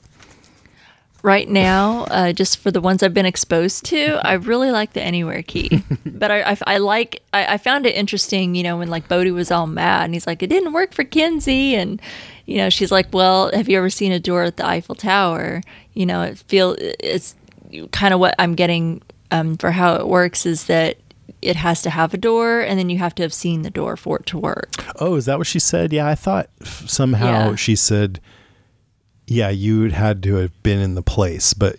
[SPEAKER 2] Right now, uh, just for the ones I've been exposed to, I really like the Anywhere key. but I, I, I like, I, I, found it interesting, you know, when like Bode was all mad and he's like, it didn't work for Kinsey. And, you know, she's like, well, have you ever seen a door at the Eiffel Tower? You know, it feel it's kind of what I'm getting um, for how it works is that it has to have a door and then you have to have seen the door for it to work.
[SPEAKER 1] Oh, is that what she said? Yeah, I thought somehow yeah. she said yeah, you would had to have been in the place, but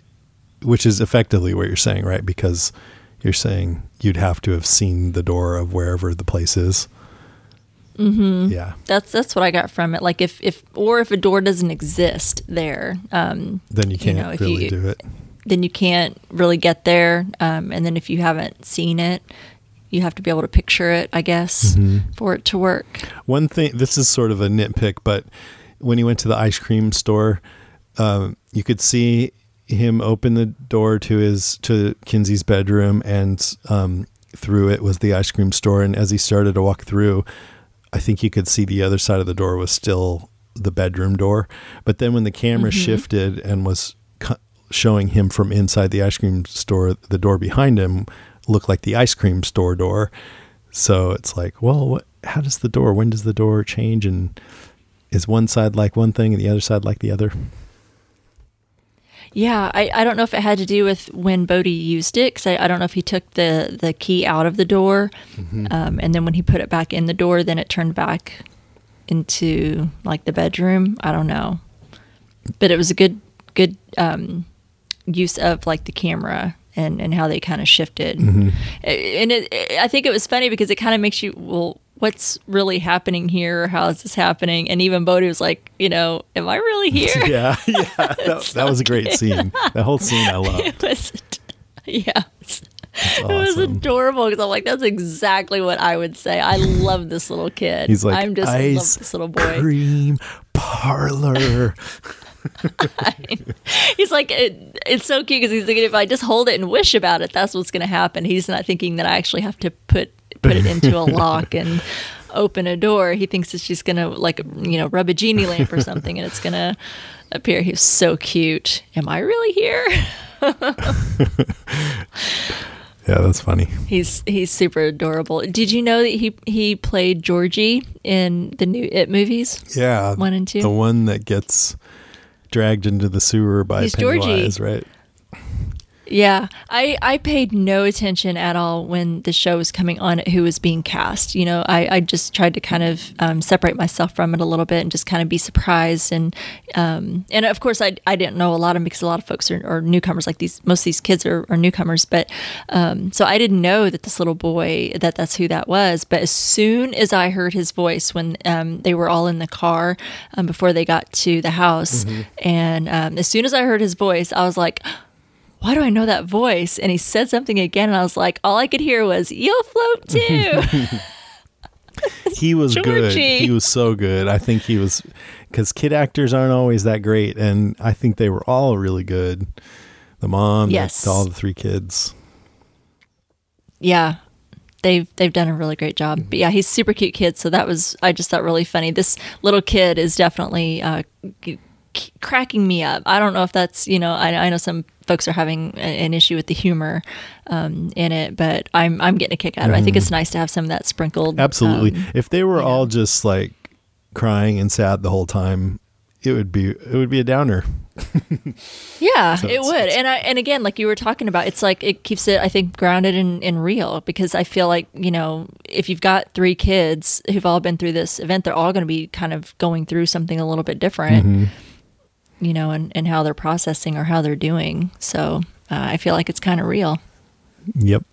[SPEAKER 1] which is effectively what you're saying, right? Because you're saying you'd have to have seen the door of wherever the place is.
[SPEAKER 2] Mm-hmm.
[SPEAKER 1] Yeah,
[SPEAKER 2] that's that's what I got from it. Like if if or if a door doesn't exist there, um,
[SPEAKER 1] then you can't you know, really you, do it.
[SPEAKER 2] Then you can't really get there. Um, and then if you haven't seen it, you have to be able to picture it, I guess, mm-hmm. for it to work.
[SPEAKER 1] One thing, this is sort of a nitpick, but when he went to the ice cream store, um, you could see him open the door to his to Kinsey's bedroom, and um, through it was the ice cream store. And as he started to walk through, I think you could see the other side of the door was still the bedroom door. But then when the camera mm-hmm. shifted and was cu- showing him from inside the ice cream store, the door behind him looked like the ice cream store door. So it's like, well, what, how does the door? When does the door change? And is one side like one thing and the other side like the other?
[SPEAKER 2] Yeah, I, I don't know if it had to do with when Bode used it because I, I don't know if he took the, the key out of the door mm-hmm. um, and then when he put it back in the door, then it turned back into like the bedroom. I don't know, but it was a good good um, use of like the camera and and how they kind of shifted. Mm-hmm. And it, it, I think it was funny because it kind of makes you well what's really happening here? How is this happening? And even Bode was like, you know, am I really here?
[SPEAKER 1] yeah, yeah. That, that was a great scene. That whole scene I love.
[SPEAKER 2] It was, yeah. Awesome. It was adorable because I'm like, that's exactly what I would say. I love this little kid.
[SPEAKER 1] He's like,
[SPEAKER 2] I'm just
[SPEAKER 1] ice
[SPEAKER 2] love this little boy.
[SPEAKER 1] Cream parlor.
[SPEAKER 2] he's like, it, it's so cute because he's thinking if I just hold it and wish about it, that's what's going to happen. He's not thinking that I actually have to put put it into a lock and open a door. He thinks it's just gonna like you know rub a genie lamp or something, and it's gonna appear. He's so cute. Am I really here?
[SPEAKER 1] yeah, that's funny.
[SPEAKER 2] He's he's super adorable. Did you know that he he played Georgie in the new It movies?
[SPEAKER 1] Yeah,
[SPEAKER 2] one and two.
[SPEAKER 1] The one that gets dragged into the sewer by he's Pennywise, Georgie. right?
[SPEAKER 2] Yeah, I, I paid no attention at all when the show was coming on who was being cast. You know, I, I just tried to kind of um, separate myself from it a little bit and just kind of be surprised. And um, and of course, I, I didn't know a lot of them because a lot of folks are, are newcomers. Like these, most of these kids are, are newcomers. But um, so I didn't know that this little boy that that's who that was. But as soon as I heard his voice when um, they were all in the car um, before they got to the house, mm-hmm. and um, as soon as I heard his voice, I was like why do I know that voice? And he said something again, and I was like, all I could hear was, you'll float too.
[SPEAKER 1] he was good. He was so good. I think he was, because kid actors aren't always that great. And I think they were all really good. The mom, yes. All the three kids.
[SPEAKER 2] Yeah. They've they've done a really great job. But yeah, he's super cute kid. So that was I just thought really funny. This little kid is definitely uh, cracking me up. I don't know if that's you know I, I know some folks are having an issue with the humor um, in it, but I'm I'm getting a kick out of it. I think it's mm-hmm. nice to have some of that sprinkled.
[SPEAKER 1] Absolutely. Um, if they were all know. just like crying and sad the whole time, it would be it would be a downer.
[SPEAKER 2] yeah, so it would. And I and again, like you were talking about, it's like it keeps it I think grounded and, and real because I feel like, you know, if you've got three kids who've all been through this event, they're all gonna be kind of going through something a little bit different. Mm-hmm you know, and, and how they're processing or how they're doing. So uh, I feel like it's kind of real.
[SPEAKER 1] Yep.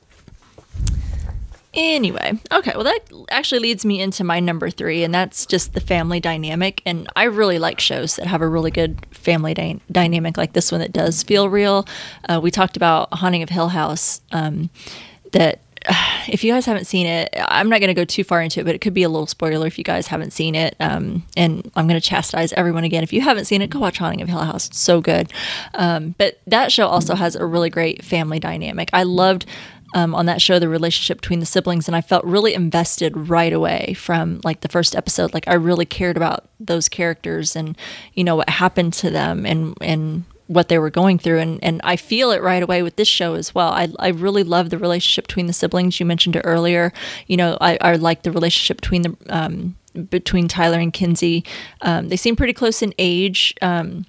[SPEAKER 2] Anyway, okay, well, that actually leads me into my number three, and that's just the family dynamic. And I really like shows that have a really good family dy- dynamic, like this one that does feel real. Uh, we talked about Haunting of Hill House, um, that if you guys haven't seen it, I'm not going to go too far into it, but it could be a little spoiler if you guys haven't seen it. Um, and I'm going to chastise everyone again. If you haven't seen it, go watch Haunting of Hill House. It's so good. Um, but that show also has a really great family dynamic. I loved um, on that show the relationship between the siblings, and I felt really invested right away from like the first episode. Like I really cared about those characters and you know what happened to them and and what they were going through and and I feel it right away with this show as well. I I really love the relationship between the siblings. You mentioned it earlier. You know, I, I like the relationship between the um, between Tyler and Kinsey. Um, they seem pretty close in age. Um,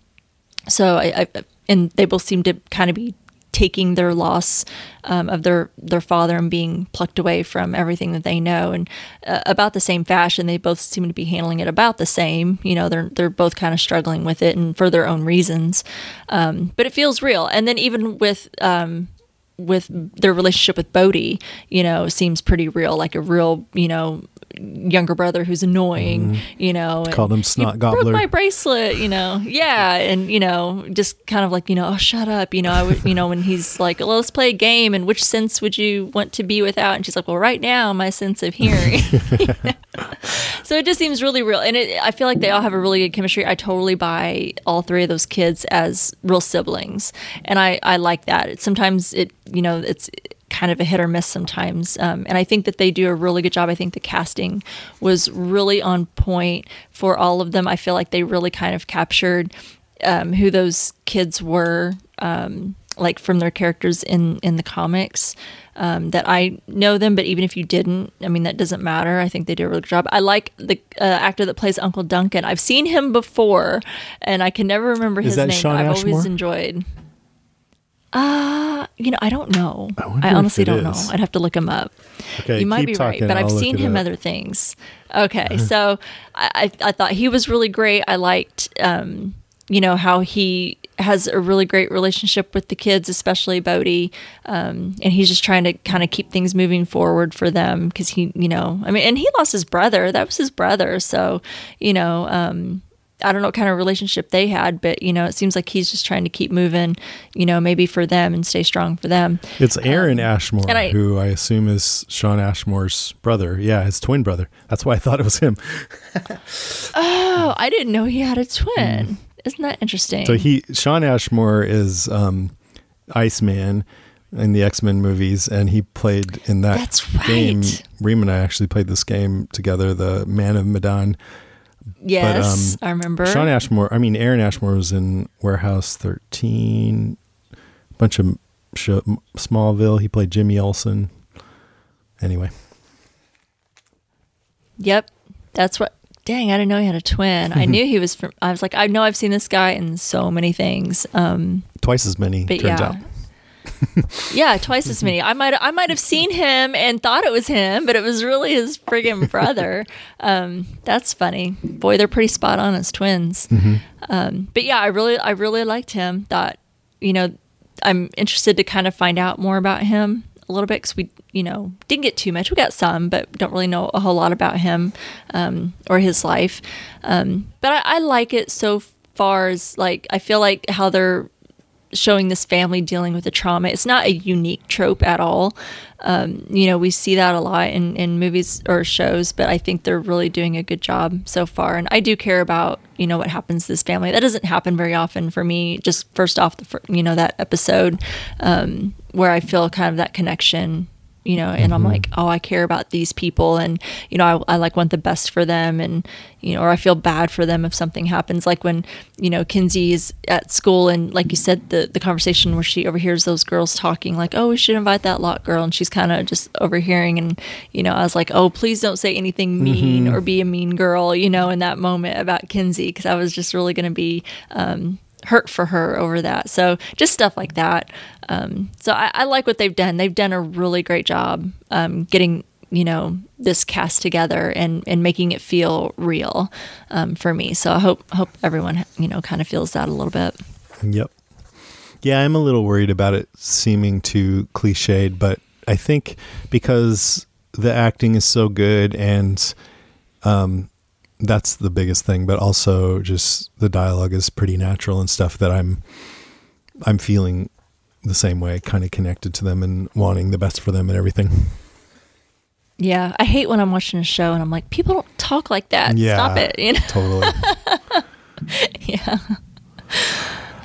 [SPEAKER 2] so I, I and they both seem to kind of be taking their loss um, of their their father and being plucked away from everything that they know. And uh, about the same fashion they both seem to be handling it about the same. You know they're they're both kind of struggling with it and for their own reasons. Um, but it feels real. And then even with um, with their relationship with Bode, you know, seems pretty real, like a real, you know, younger brother who's annoying, mm-hmm. you know.
[SPEAKER 1] Called him snot gobbler.
[SPEAKER 2] Broke my bracelet, you know. Yeah, and you know, just kind of like you know, oh, shut up, you know. I would, you know, when he's like, well, let's play a game, and which sense would you want to be without? And she's like, well, right now, my sense of hearing. so it just seems really real, and it, I feel like they all have a really good chemistry. I totally buy all three of those kids as real siblings, and I I like that. It, sometimes it you know it's kind of a hit or miss sometimes. Um, and I think that they do a really good job. I think the casting was really on point for all of them. I feel like they really kind of captured um, who those kids were, um, like from their characters in in the comics. Um, that I know them, but even if you didn't, I mean that doesn't matter. I think they do a really good job. I like the uh, actor that plays Uncle Duncan. I've seen him before, and I can never remember
[SPEAKER 1] Is
[SPEAKER 2] his name.
[SPEAKER 1] Shawn
[SPEAKER 2] I've
[SPEAKER 1] Ashmore?
[SPEAKER 2] always enjoyed. Uh, you know, I don't know. I, I honestly don't is. know. I'd have to look him up.
[SPEAKER 1] Okay,
[SPEAKER 2] you might
[SPEAKER 1] be
[SPEAKER 2] talking, right, but I've
[SPEAKER 1] I'll
[SPEAKER 2] seen him
[SPEAKER 1] up.
[SPEAKER 2] other things. Okay, so I, I thought he was really great. I liked, um, you know, how he has a really great relationship with the kids, especially Bode, um, and he's just trying to kind of keep things moving forward for them because he, you know, I mean, and he lost his brother. That was his brother, so you know. Um, I don't know what kind of relationship they had, but you know, it seems like he's just trying to keep moving, you know, maybe for them and stay strong for them.
[SPEAKER 1] It's Aaron
[SPEAKER 2] Um,
[SPEAKER 1] Ashmore,
[SPEAKER 2] I-
[SPEAKER 1] who I assume is Shawn Ashmore's brother. Yeah, his twin brother. That's why I thought it was him.
[SPEAKER 2] Oh, I didn't know he had a twin. Isn't that interesting?
[SPEAKER 1] Mm. So he Shawn Ashmore is um, Iceman in the X Men movies, and he played in that
[SPEAKER 2] That's
[SPEAKER 1] game.
[SPEAKER 2] right.
[SPEAKER 1] Reem and I actually played this game together, the Man of Medan.
[SPEAKER 2] Yes,
[SPEAKER 1] um,
[SPEAKER 2] I remember.
[SPEAKER 1] Shawn Ashmore, I mean Aaron Ashmore was in Warehouse 13, a bunch of show, Smallville. He played Jimmy Olsen. Anyway,
[SPEAKER 2] Yep, that's what. Dang, I didn't know he had a twin. I knew he was from. I was like, I know I've seen this guy in so many things. Um,
[SPEAKER 1] twice as many
[SPEAKER 2] but
[SPEAKER 1] turns
[SPEAKER 2] yeah.
[SPEAKER 1] out.
[SPEAKER 2] Yeah, twice as many. I might I might have seen him and thought it was him, but it was really his friggin' brother. um, that's funny. Boy, they're pretty spot on as twins.
[SPEAKER 1] Mm-hmm.
[SPEAKER 2] Um, but yeah, I really I really liked him. Thought you know I'm interested to kind of find out more about him a little bit because we you know didn't get too much. We got some, but don't really know a whole lot about him um, or his life. Um, but I, I like it so far as like I feel like how they're showing this family dealing with the trauma. It's not a unique trope at all. Um, you know, we see that a lot in, in movies or shows, but I think they're really doing a good job so far. And I do care about, you know, what happens to this family. That doesn't happen very often for me. Just first off, the you know, that episode um, where I feel kind of that connection you know and i'm like oh i care about these people and you know I, I like want the best for them and you know or i feel bad for them if something happens. Like when you know kinsey is at school and like you said the the conversation where she overhears those girls talking like oh we should invite that Locke girl and she's kind of just overhearing and you know i was like oh please don't say anything mean or be a mean girl you know in that moment about kinsey because i was just really going to be um hurt for her over that. So just stuff like that. Um, so I, I like what they've done. They've done a really great job um, getting you know this cast together and and making it feel real um, for me. So I hope hope everyone you know kind of feels that a little bit.
[SPEAKER 1] Yep. Yeah, I'm a little worried about it seeming too cliched, but I think because the acting is so good and um that's the biggest thing, but also just the dialogue is pretty natural and stuff that I'm I'm feeling the same way, kind of connected to them and wanting the best for them and everything.
[SPEAKER 2] Yeah, I hate when I'm watching a show and I'm like, people don't talk like that.
[SPEAKER 1] Yeah.
[SPEAKER 2] Stop it. You know?
[SPEAKER 1] Totally.
[SPEAKER 2] Yeah.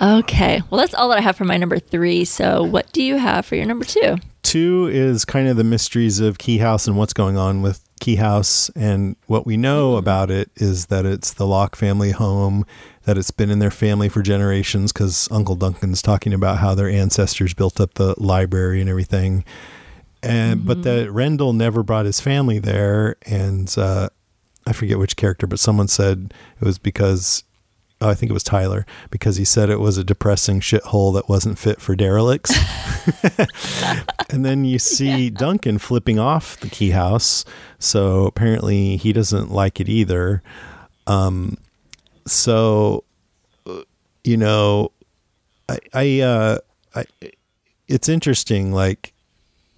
[SPEAKER 2] Okay. Well, that's all that I have for my number three. So, what do you have for your number two?
[SPEAKER 1] two is kind of the mysteries of Key House and what's going on with Key House. And what we know about it is that it's the Locke family home, that it's been in their family for generations because Uncle Duncan's talking about how their ancestors built up the library and everything. And but that Rendell never brought his family there, and uh, I forget which character, but someone said it was because oh, I think it was Tyler because he said it was a depressing shithole that wasn't fit for derelicts. and then you see Duncan flipping off the key house, so apparently he doesn't like it either. Um, so uh, you know, I, I, uh, I, it's interesting. Like,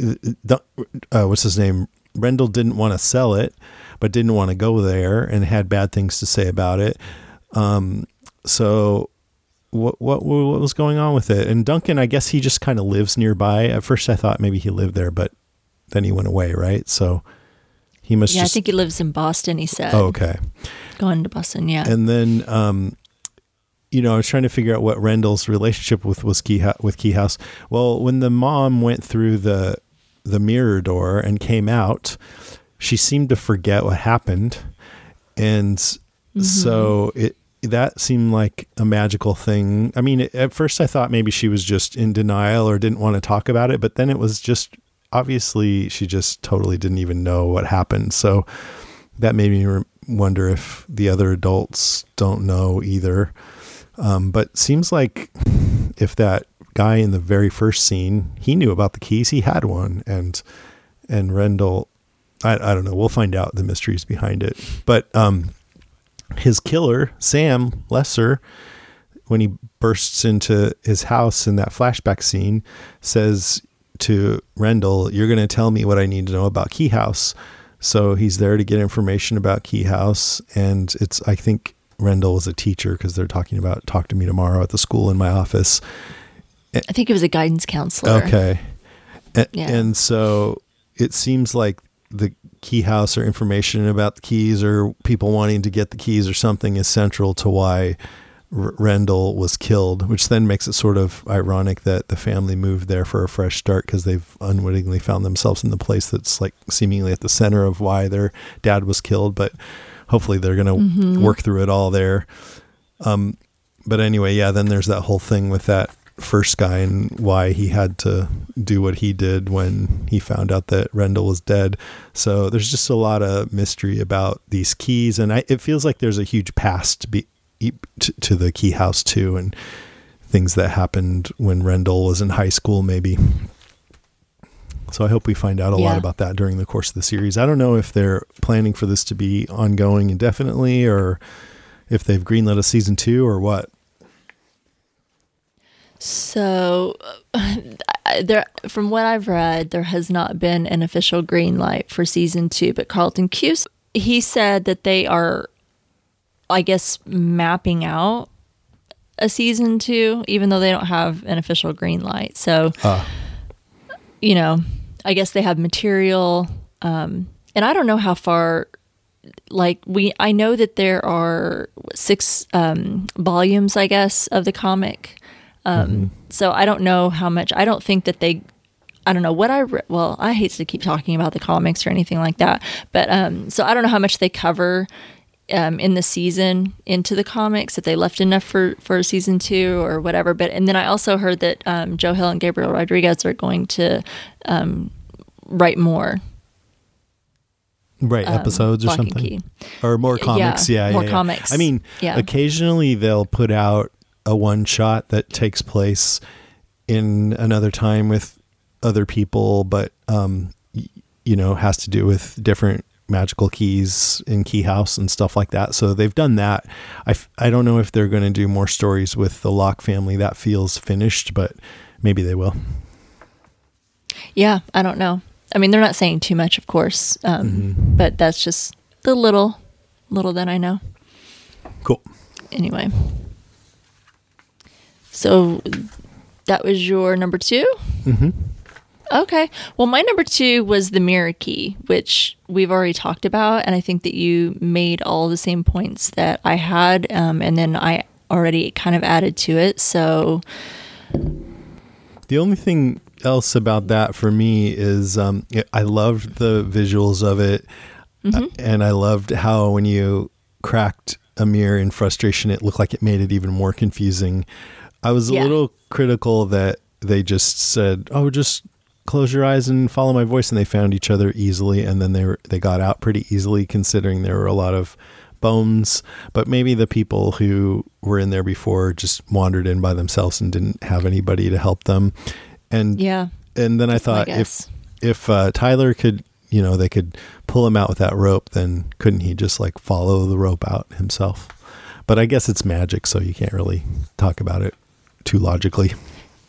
[SPEAKER 1] uh, what's his name? Rendell didn't want to sell it, but didn't want to go there and had bad things to say about it. Um, so what, what what was going on with it? And Duncan, I guess he just kind of lives nearby. At first, I thought maybe he lived there, but then he went away, right? So he must.
[SPEAKER 2] Yeah,
[SPEAKER 1] just,
[SPEAKER 2] I think he lives in Boston. He said.
[SPEAKER 1] Oh, okay.
[SPEAKER 2] Going to Boston, yeah.
[SPEAKER 1] And then, um, you know, I was trying to figure out what Rendell's relationship with was Key with Key House. Well, when the mom went through the the mirror door and came out, she seemed to forget what happened, and mm-hmm. so it that seemed like a magical thing. I mean, at first I thought maybe she was just in denial or didn't want to talk about it, but then it was just obviously she just totally didn't even know what happened. So that made me wonder if the other adults don't know either. Um, but seems like if that guy in the very first scene, he knew about the keys, he had one, and and Rendell, I, I don't know. We'll find out the mysteries behind it. But um, his killer, Sam Lesser, when he bursts into his house in that flashback scene, says to Rendell, You're going to tell me what I need to know about Key House. So he's there to get information about Key House. And it's, I think Rendell was a teacher because they're talking about talk to me tomorrow at the school in my office.
[SPEAKER 2] I think it was a guidance counselor.
[SPEAKER 1] Okay. And, yeah. and so it seems like the key house or information about the keys or people wanting to get the keys or something is central to why R- Rendell was killed, which then makes it sort of ironic that the family moved there for a fresh start because they've unwittingly found themselves in the place that's like seemingly at the center of why their dad was killed. But hopefully they're going to mm-hmm. work through it all there. Um, but anyway, yeah, then there's that whole thing with that first guy and why he had to do what he did when he found out that Rendell was dead. So there's just a lot of mystery about these keys, and I, it feels like there's a huge past to, be, to, to the key house too, and things that happened when Rendell was in high school, maybe. So I hope we find out a yeah. lot about that during the course of the series. I don't know if they're planning for this to be ongoing indefinitely or if they've greenlit a season two or what.
[SPEAKER 2] So, there, from what I've read, there has not been an official green light for season two. But Carlton Cuse, he said that they are, I guess, mapping out a season two, even though they don't have an official green light. So, uh. you know, I guess they have material, um, and I don't know how far. Like we, I know that there are six um, volumes, I guess, of the comic um, mm-hmm. So I don't know how much. I don't think that they. I don't know what I re- well. I hate to keep talking about the comics or anything like that, but um, so I don't know how much they cover um, in the season into the comics if they left enough for for season two or whatever. But and then I also heard that um, Joe Hill and Gabriel Rodriguez are going to um, write more.
[SPEAKER 1] Right, um, episodes or something, or more comics. Yeah, yeah
[SPEAKER 2] more
[SPEAKER 1] yeah,
[SPEAKER 2] comics.
[SPEAKER 1] I mean,
[SPEAKER 2] yeah.
[SPEAKER 1] occasionally they'll put out a one shot that takes place in another time with other people, but um, you know has to do with different magical keys in Key House and stuff like that. So they've done that. I f- I don't know if they're going to do more stories with the Locke family. That feels finished, but maybe they will.
[SPEAKER 2] Yeah, I don't know. I mean, they're not saying too much, of course, um, mm-hmm. but that's just the little, little that I know.
[SPEAKER 1] Cool.
[SPEAKER 2] Anyway. So that was your number 2
[SPEAKER 1] Mm-hmm.
[SPEAKER 2] Okay. Well, my number two was the mirror key, which we've already talked about. And I think that you made all the same points that I had. Um, and then I already kind of added to it. So.
[SPEAKER 1] The only thing else about that for me is um, I loved the visuals of it,
[SPEAKER 2] Mm-hmm.
[SPEAKER 1] uh, and I loved how when you cracked a mirror in frustration, it looked like it made it even more confusing. I was a
[SPEAKER 2] Yeah.
[SPEAKER 1] little critical that they just said, "Oh, just close your eyes and follow my voice," and they found each other easily, and then they were they got out pretty easily, considering there were a lot of bones. But maybe the people who were in there before just wandered in by themselves and didn't have anybody to help them. And
[SPEAKER 2] Yeah.
[SPEAKER 1] and then I thought
[SPEAKER 2] guess.
[SPEAKER 1] if if uh, Tyler could, you know, they could pull him out with that rope, then couldn't he just like follow the rope out himself? But I guess it's magic, so you can't really talk about it too logically.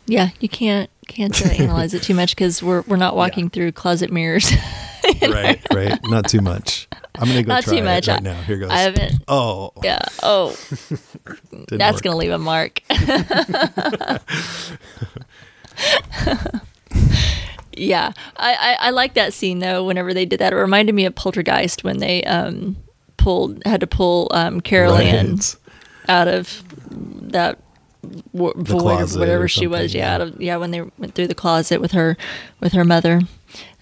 [SPEAKER 2] Yeah, you can't can't uh, analyze it too much because we're we're not walking through closet mirrors.
[SPEAKER 1] right, right. Not too much. I'm gonna go
[SPEAKER 2] Not too much.
[SPEAKER 1] right now. Here goes.
[SPEAKER 2] I haven't.
[SPEAKER 1] oh,
[SPEAKER 2] Yeah. Oh, that's
[SPEAKER 1] work.
[SPEAKER 2] gonna leave a mark. yeah, I, I I like that scene though. Whenever they did that, it reminded me of Poltergeist when they um pulled had to pull um Carol
[SPEAKER 1] Anne
[SPEAKER 2] out of that w- void or whatever
[SPEAKER 1] or
[SPEAKER 2] she was. Yeah,
[SPEAKER 1] yeah.
[SPEAKER 2] yeah when they went through the closet with her with her mother.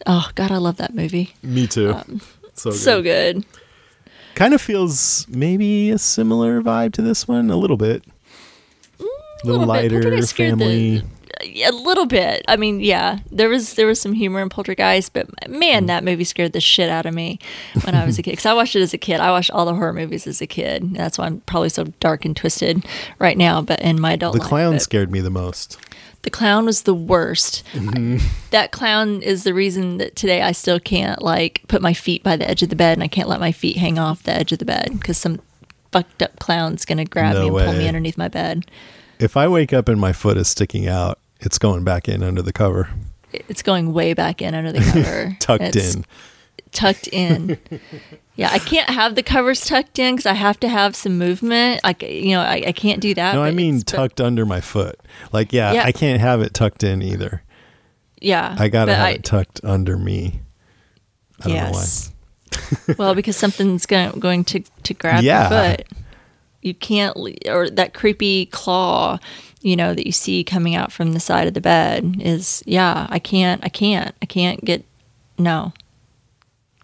[SPEAKER 2] Oh God, I love that movie.
[SPEAKER 1] Me too. so good.
[SPEAKER 2] Um, So good.
[SPEAKER 1] Kind of feels maybe a similar vibe to this one, a little bit. A little,
[SPEAKER 2] little
[SPEAKER 1] lighter,
[SPEAKER 2] Poltergeist scared the-
[SPEAKER 1] family.
[SPEAKER 2] A little bit. I mean, yeah, there was there was some humor in Poltergeist, but man,
[SPEAKER 1] Mm.
[SPEAKER 2] that movie scared the shit out of me when I was a kid. Because I watched it as a kid. I watched all the horror movies as a kid. That's why I'm probably so dark and twisted right now. But in my adult
[SPEAKER 1] The
[SPEAKER 2] life,
[SPEAKER 1] clown scared me the most.
[SPEAKER 2] the clown was the worst.
[SPEAKER 1] Mm-hmm.
[SPEAKER 2] That clown is the reason that today I still can't like put my feet by the edge of the bed, and I can't let my feet hang off the edge of the bed because some fucked up clown's gonna grab
[SPEAKER 1] No
[SPEAKER 2] me and pull me underneath my bed.
[SPEAKER 1] If I wake up and my foot is sticking out, it's going back in under the cover,
[SPEAKER 2] It's going way back in under the cover,
[SPEAKER 1] tucked in.
[SPEAKER 2] tucked in. yeah, I can't have the covers tucked in because I have to have some movement. Like you know, I, I can't do that.
[SPEAKER 1] No, I mean
[SPEAKER 2] it's- but-
[SPEAKER 1] tucked under my foot. Like, yeah,
[SPEAKER 2] Yeah.
[SPEAKER 1] I can't have it tucked in either.
[SPEAKER 2] Yeah,
[SPEAKER 1] I gotta
[SPEAKER 2] but
[SPEAKER 1] have it tucked under me. I don't
[SPEAKER 2] yes. well, because something's going going to to grab
[SPEAKER 1] Yeah.
[SPEAKER 2] your foot. You can't, or that creepy claw, you know, that you see coming out from the side of the bed is, yeah, I can't, I can't, I can't get, no,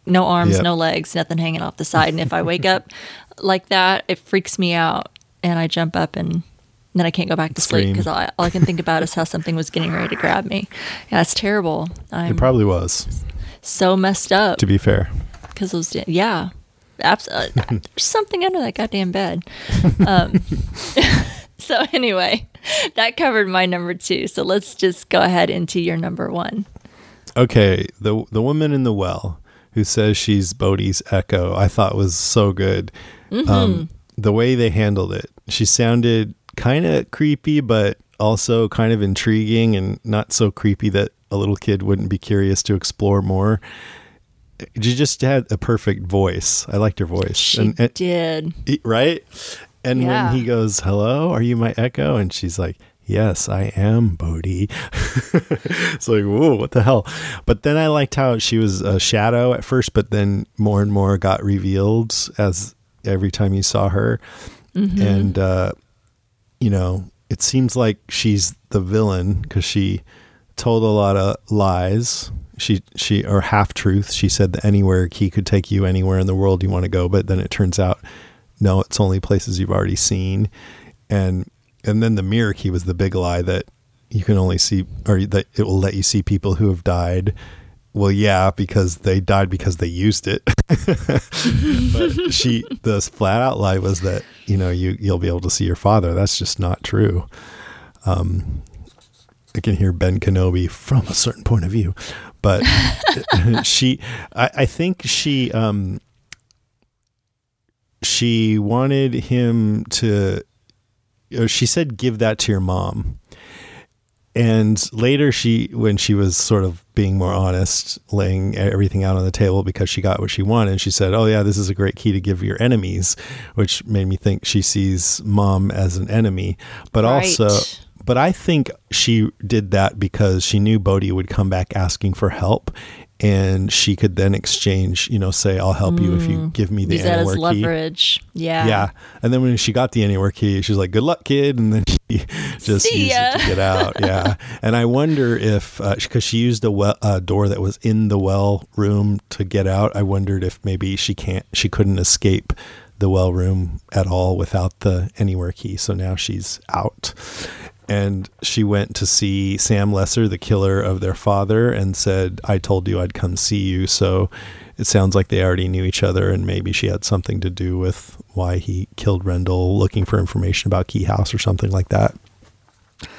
[SPEAKER 2] no arms,
[SPEAKER 1] Yep.
[SPEAKER 2] no legs, nothing hanging off the side. And if I wake up like that, it freaks me out, and I jump up and. Then I can't go back to sleep because all, all I can think about is how something was getting ready to grab me. Yeah, it's terrible. I'm
[SPEAKER 1] It probably was,
[SPEAKER 2] so messed up
[SPEAKER 1] to be fair.
[SPEAKER 2] because those yeah absolutely there's something under that goddamn bed um, so anyway that covered my number two so let's just go ahead into your number one
[SPEAKER 1] Okay, the the woman in the well who says she's Bode's echo, I thought was so good.
[SPEAKER 2] Mm-hmm.
[SPEAKER 1] Um, the way they handled it, she sounded kind of creepy, but also kind of intriguing, and not so creepy that a little kid wouldn't be curious to explore more. She just had a perfect voice. I liked her voice,
[SPEAKER 2] she
[SPEAKER 1] and, and-
[SPEAKER 2] did
[SPEAKER 1] right. And
[SPEAKER 2] Yeah.
[SPEAKER 1] when he goes, "Hello, are you my echo?" and she's like, "Yes, I am, Bode." it's like, whoa, what the hell? But then I liked how she was a shadow at first, but then more and more got revealed as every time you saw her,
[SPEAKER 2] Mm-hmm.
[SPEAKER 1] and uh, you know, it seems like she's the villain because she told a lot of lies. She she or half truths. She said that anywhere he could take you anywhere in the world you want to go, but then it turns out no, it's only places you've already seen. And and then the mirror key was the big lie that you can only see or that it will let you see people who have died. Well, yeah, because they died because they used it. but she the flat out lie was that, you know, you you'll be able to see your father. That's just not true. Um I can hear Ben Kenobi from a certain point of view, but she, I, I think she, um, she wanted him to, or she said, give that to your mom. And later, she, when she was sort of being more honest, laying everything out on the table because she got what she wanted, she said, Oh, yeah, this is a great key to give your enemies, which made me think she sees mom as an enemy. But also, but I think she did that because she knew Bode would come back asking for help, and she could then exchange, you know, say, "I'll help you if you give me the
[SPEAKER 2] Use that as
[SPEAKER 1] anywhere key."
[SPEAKER 2] leverage. Yeah.
[SPEAKER 1] Yeah, and then when she got the anywhere key, she's like, "Good luck, kid," and then she just
[SPEAKER 2] See
[SPEAKER 1] used
[SPEAKER 2] ya.
[SPEAKER 1] it to get out. Yeah, and I wonder if because she used a well, uh, door that was in the well room to get out, I wondered if maybe she can't, she couldn't escape the well room at all without the anywhere key. So now she's out. And she went to see Sam Lesser, the killer of their father, and said, I told you I'd come see you. So it sounds like they already knew each other, and maybe she had something to do with why he killed Rendell, looking for information about Key House or something like that.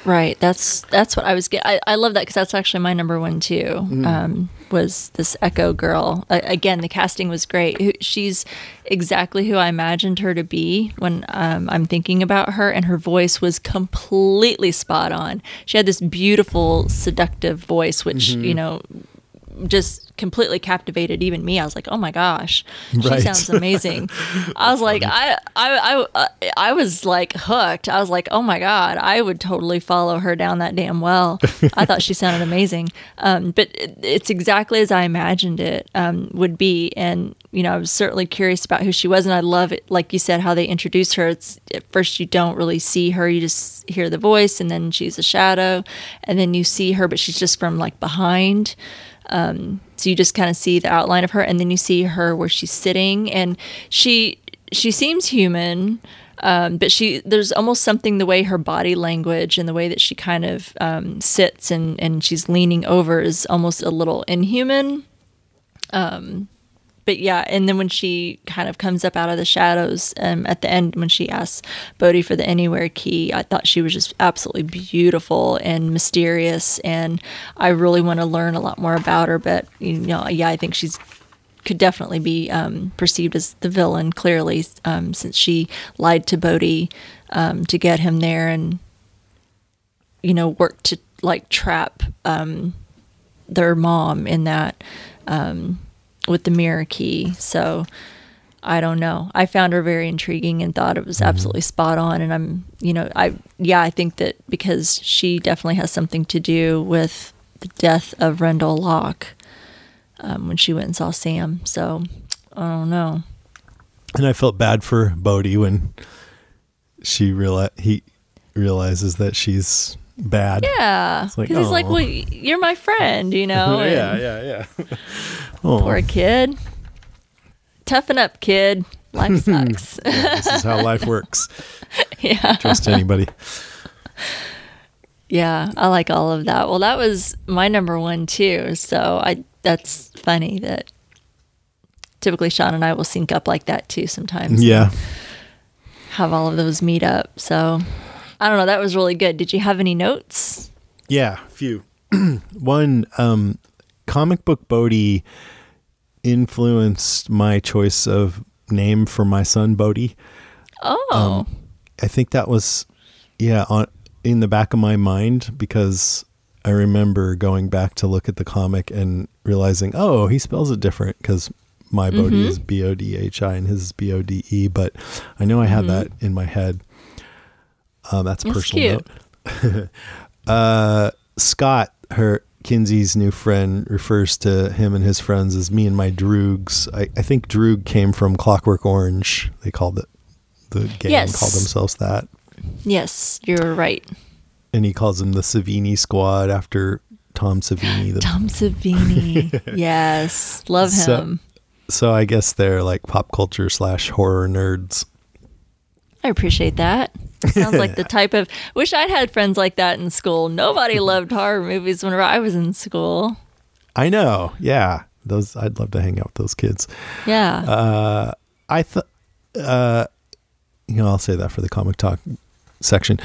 [SPEAKER 2] Right. That's that's what I was getting. I, I love that because that's actually my number one too.
[SPEAKER 1] Mm-hmm.
[SPEAKER 2] Um, was this Echo girl? A again, the casting was great. She's exactly who I imagined her to be when um, I'm thinking about her, and her voice was completely spot on. She had this beautiful, seductive voice, which
[SPEAKER 1] Mm-hmm.
[SPEAKER 2] you know just completely captivated even me. I was like, "Oh my gosh, she
[SPEAKER 1] Right.
[SPEAKER 2] sounds amazing." I was like, I, I, I, I was like hooked. I was like, "Oh my god, I would totally follow her down that damn well." I thought she sounded amazing. Um, but it, it's exactly as I imagined it um, would be, and you know, I was certainly curious about who she was, and I love it, like you said, how they introduce her. It's at first you don't really see her; you just hear the voice, and then she's a shadow, and then you see her, but she's just from like behind. Um, so you just kind of see the outline of her, and then you see her where she's sitting, and she she seems human, um, but she there's almost something the way her body language and the way that she kind of um, sits and and she's leaning over is almost a little inhuman. Um, but yeah, and then when she kind of comes up out of the shadows um, at the end, when she asks Bode for the anywhere key, I thought she was just absolutely beautiful and mysterious, and I really want to learn a lot more about her. But you know, yeah, I think she's could definitely be um, perceived as the villain clearly, um, since she lied to Bode um, to get him there, and you know, worked to like trap um, their mom in that um, with the mirror key. So I don't know. I found her very intriguing and thought it was absolutely spot on. And I'm, you know, I, yeah, I think that because she definitely has something to do with the death of Rendell Locke um, when she went and saw Sam. So I don't know.
[SPEAKER 1] And I felt bad for Bode when she reali- he realizes that she's bad.
[SPEAKER 2] Yeah.
[SPEAKER 1] like,
[SPEAKER 2] Because he's like,
[SPEAKER 1] oh.
[SPEAKER 2] well, you're my friend, you know?
[SPEAKER 1] yeah, yeah, yeah. oh,
[SPEAKER 2] Poor kid. Toughen up, kid. Life sucks.
[SPEAKER 1] this is how life works.
[SPEAKER 2] yeah.
[SPEAKER 1] Trust anybody.
[SPEAKER 2] Yeah, I like all of that. Well, that was my number one too. So I that's funny that typically Sean and I will sync up like that too sometimes.
[SPEAKER 1] Yeah.
[SPEAKER 2] Have all of those meet up. So I don't know, that was really good. Did you have any notes?
[SPEAKER 1] Yeah, a few. One um comic book Bode influenced my choice of name for my son Bodhi.
[SPEAKER 2] Oh.
[SPEAKER 1] Um, I think that was yeah, on in the back of my mind because I remember going back to look at the comic and realizing, oh, he spells it different because my Bodhi mm-hmm. is B O D H I and his is B O D E, but I know I had mm-hmm. that in my head. Um, that's a
[SPEAKER 2] That's
[SPEAKER 1] personal note. uh, Scott, her Kinsey's new friend, refers to him and his friends as me and my droogs. I, I think droog came from Clockwork Orange. They called it the gang
[SPEAKER 2] Yes.
[SPEAKER 1] called themselves that,
[SPEAKER 2] yes, you're right.
[SPEAKER 1] and he calls them the Savini Squad after Tom Savini. The,
[SPEAKER 2] Tom Savini. yes. Love
[SPEAKER 1] So-
[SPEAKER 2] him.
[SPEAKER 1] so I guess they're like pop culture slash horror nerds.
[SPEAKER 2] I appreciate that. Sounds like the type of wish I'd had friends like that in school. Nobody loved horror movies whenever I was in school.
[SPEAKER 1] I know, yeah. Those I'd love to hang out with those kids.
[SPEAKER 2] Yeah.
[SPEAKER 1] Uh, I thought, uh, you know, I'll say that for the comic talk section.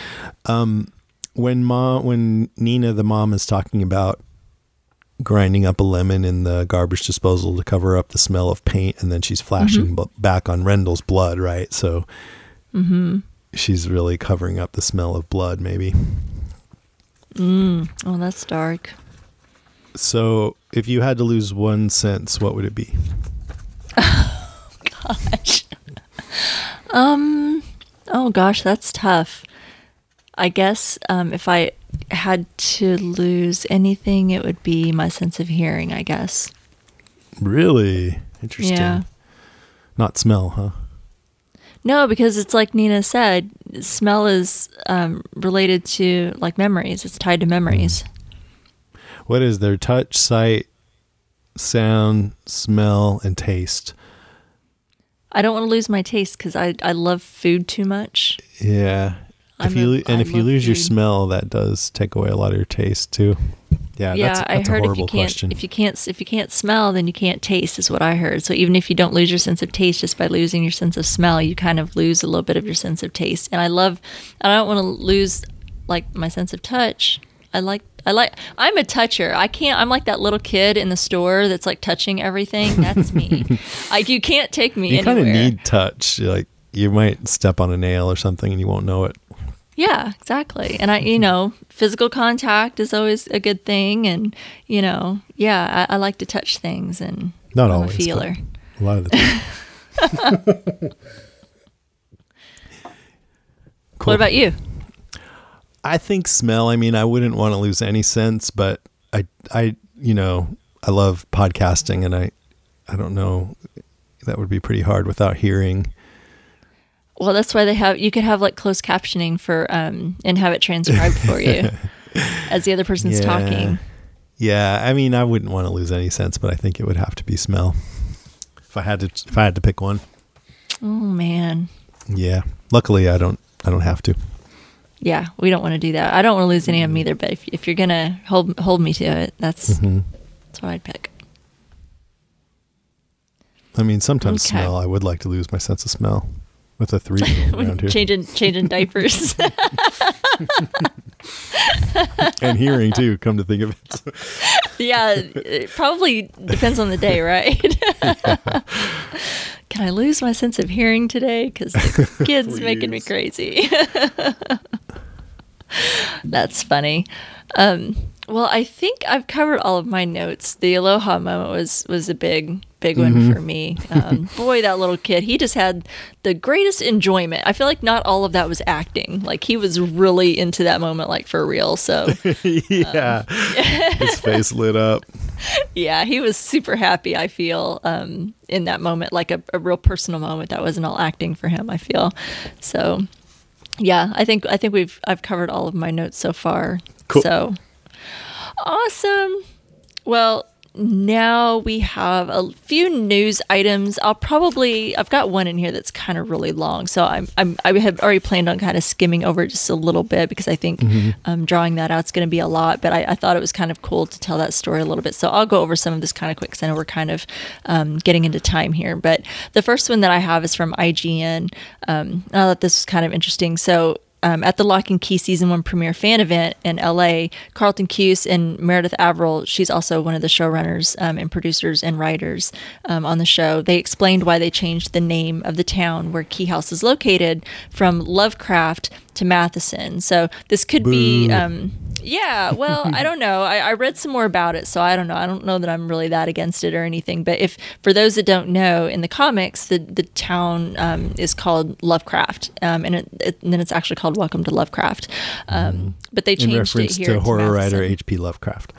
[SPEAKER 1] Um, when mom, when Nina, the mom, is talking about grinding up a lemon in the garbage disposal to cover up the smell of paint, and then she's flashing bu- back on Rendell's blood, right? So, she's really covering up the smell of blood, maybe.
[SPEAKER 2] oh, that's dark.
[SPEAKER 1] So, if you had to lose one sense, what would it be?
[SPEAKER 2] Gosh. um. Oh gosh, that's tough. I guess um, if I had to lose anything, it would be my sense of hearing. I guess.
[SPEAKER 1] Really interesting.
[SPEAKER 2] Yeah.
[SPEAKER 1] Not smell, huh?
[SPEAKER 2] No, because it's like Nina said, smell is um, related to like memories. It's tied to memories.
[SPEAKER 1] What is there? Touch, sight, sound, smell, and taste.
[SPEAKER 2] I don't want to lose my taste because I, I love food too much.
[SPEAKER 1] Yeah.
[SPEAKER 2] I'm
[SPEAKER 1] if you
[SPEAKER 2] a-
[SPEAKER 1] and
[SPEAKER 2] I
[SPEAKER 1] if you lose your smell, that does take away a lot of your taste too. Yeah,
[SPEAKER 2] yeah,
[SPEAKER 1] that's,
[SPEAKER 2] I
[SPEAKER 1] that's a
[SPEAKER 2] heard if
[SPEAKER 1] horrible
[SPEAKER 2] you can't
[SPEAKER 1] question.
[SPEAKER 2] if you can't if you can't smell, then you can't taste. Is what I heard. So even if you don't lose your sense of taste just by losing your sense of smell, you kind of lose a little bit of your sense of taste. And I love, I don't want to lose like my sense of touch. I like. I like. I'm a toucher. I can't. I'm like that little kid in the store that's like touching everything. That's me. like you can't take me
[SPEAKER 1] you kind of need touch. Like you might step on a nail or something and you won't know it.
[SPEAKER 2] Yeah, exactly. And I, you mm-hmm. know, physical contact is always a good thing. And, you know, yeah, I, I like to touch things and
[SPEAKER 1] Not
[SPEAKER 2] I'm
[SPEAKER 1] always,
[SPEAKER 2] a feeler.
[SPEAKER 1] A lot of the time.
[SPEAKER 2] What about you?
[SPEAKER 1] I think smell. I mean, I wouldn't want to lose any sense, but I, I, you know, I love podcasting, and I, I don't know, that would be pretty hard without hearing.
[SPEAKER 2] Well, that's why they have, you could have like closed captioning for, um, and have it transcribed for you as the other person's
[SPEAKER 1] Yeah.
[SPEAKER 2] talking.
[SPEAKER 1] Yeah, I mean, I wouldn't want to lose any sense, but I think it would have to be smell. If I had to, if I had to pick one,
[SPEAKER 2] Oh, man.
[SPEAKER 1] yeah. Luckily, I don't, I don't have to.
[SPEAKER 2] Yeah, we don't want to do that. I don't want to lose any of them either, but if, if you're going to hold, hold me to it, that's,
[SPEAKER 1] Mhm.
[SPEAKER 2] that's what I'd pick.
[SPEAKER 1] I mean, sometimes
[SPEAKER 2] Okay.
[SPEAKER 1] smell. I would like to lose my sense of smell with a three around here,
[SPEAKER 2] changing, changing diapers.
[SPEAKER 1] and hearing too. Come to think of it,
[SPEAKER 2] Yeah, it probably depends on the day, right? Can I lose my sense of hearing today? Because the kid's making me crazy. That's funny. Um, well, I think I've covered all of my notes. The aloha moment was was a big big one for me. Um, boy, that little kid, he just had the greatest enjoyment. I feel like not all of that was acting. Like he was really into that moment, like for real. So
[SPEAKER 1] yeah. His face lit up.
[SPEAKER 2] yeah, he was super happy. I feel um, in that moment, like a, a real personal moment. That wasn't all acting for him. I feel so. Yeah, I think I think we've I've covered all of my notes so far.
[SPEAKER 1] Cool.
[SPEAKER 2] So awesome. Well, now we have a few news items. I'll probably I've got one in here that's kind of really long, so I'm, I'm I have already planned on kind of skimming over it just a little bit because I think um, drawing that out is going to be a lot. But I, I thought it was kind of cool to tell that story a little bit, so I'll go over some of this kind of quick because I know we're kind of um, getting into time here. But the first one that I have is from IGN. Um, I thought this was kind of interesting. So um, at the Locke and Key season one premiere fan event in LA, Carlton Cuse and Meredith Averill, she's also one of the showrunners um, and producers and writers um, on the show. They explained why they changed the name of the town where Key House is located from Lovecraft to Matheson. So this could be.
[SPEAKER 1] Boo.
[SPEAKER 2] Um, yeah, well, I don't know. I, I read some more about it, so I don't know. I don't know that I'm really that against it or anything. But if for those that don't know, in the comics, the the town um, is called Lovecraft, um, and, it, it, and then it's actually called Welcome to Lovecraft. Um, but they
[SPEAKER 1] Mm-hmm. In
[SPEAKER 2] changed
[SPEAKER 1] reference
[SPEAKER 2] it here
[SPEAKER 1] to horror writer H.P. Lovecraft.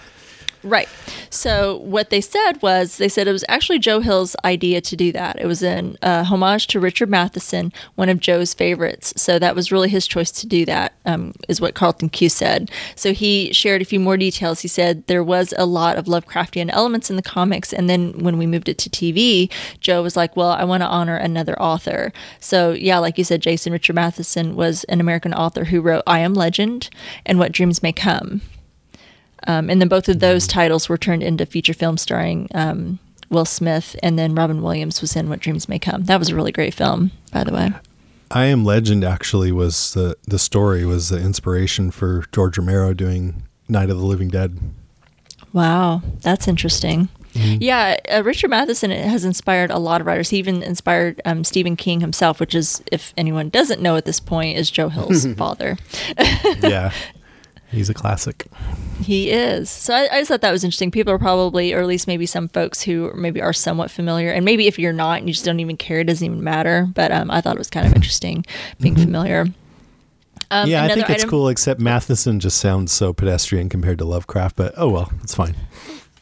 [SPEAKER 2] Right. So what they said was they said it was actually Joe Hill's idea to do that. It was an uh, homage to Richard Matheson, one of Joe's favorites. So that was really his choice to do that, um, is what Carlton Cuse said. So he shared a few more details. He said there was a lot of Lovecraftian elements in the comics, and then when we moved it to TV, Joe was like, "Well, I want to honor another author." So yeah, like you said, Jason Richard Matheson was an American author who wrote "I Am Legend" and "What Dreams May Come." Um, and then both of those titles were turned into feature films starring um, Will Smith, and then Robin Williams was in What Dreams May Come. That was a really great film, by the way.
[SPEAKER 1] I Am Legend actually was the the story was the inspiration for George Romero doing Night of the Living Dead.
[SPEAKER 2] Wow, that's interesting. Yeah, uh, Richard Matheson has inspired a lot of writers. He even inspired um, Stephen King himself, which is, if anyone doesn't know at this point, is Joe Hill's father.
[SPEAKER 1] yeah, he's a classic.
[SPEAKER 2] He is. So I, I just thought that was interesting. People are probably, or at least maybe some folks who maybe are somewhat familiar, and maybe if you're not and you just don't even care, it doesn't even matter. But um, I thought it was kind of interesting being familiar. Um,
[SPEAKER 1] yeah, I think it's
[SPEAKER 2] item-
[SPEAKER 1] cool. Except Matheson just sounds so pedestrian compared to Lovecraft. But oh well, it's fine.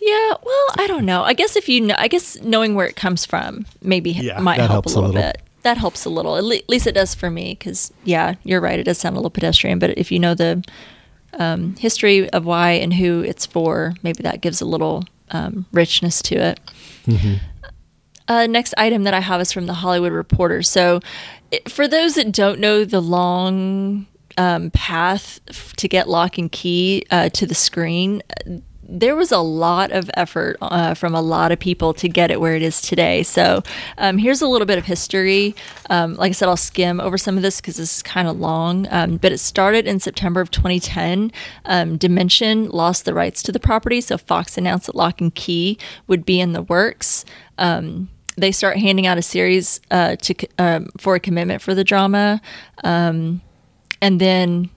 [SPEAKER 2] Yeah, well, I don't know. I guess if you know, I guess knowing where it comes from maybe
[SPEAKER 1] Yeah,
[SPEAKER 2] might help a
[SPEAKER 1] helps a
[SPEAKER 2] little,
[SPEAKER 1] little.
[SPEAKER 2] bit. That helps a little. At le- least it does for me because yeah, you're right. It does sound a little pedestrian, but if you know the um, history of why and who it's for, maybe that gives a little um, richness to it. Uh, next item that I have is from the Hollywood Reporter. So, it, for those that don't know the long um, path to get Locke and Key uh, to the screen, there was a lot of effort uh, from a lot of people to get it where it is today. So, um, here's a little bit of history. Um, like I said, I'll skim over some of this because this is kind of long. Um, but it started in September of 2010. Um, Dimension lost the rights to the property, so Fox announced that Locke and Key would be in the works. Um, they start handing out a series uh, to um, for a commitment for the drama, um, and then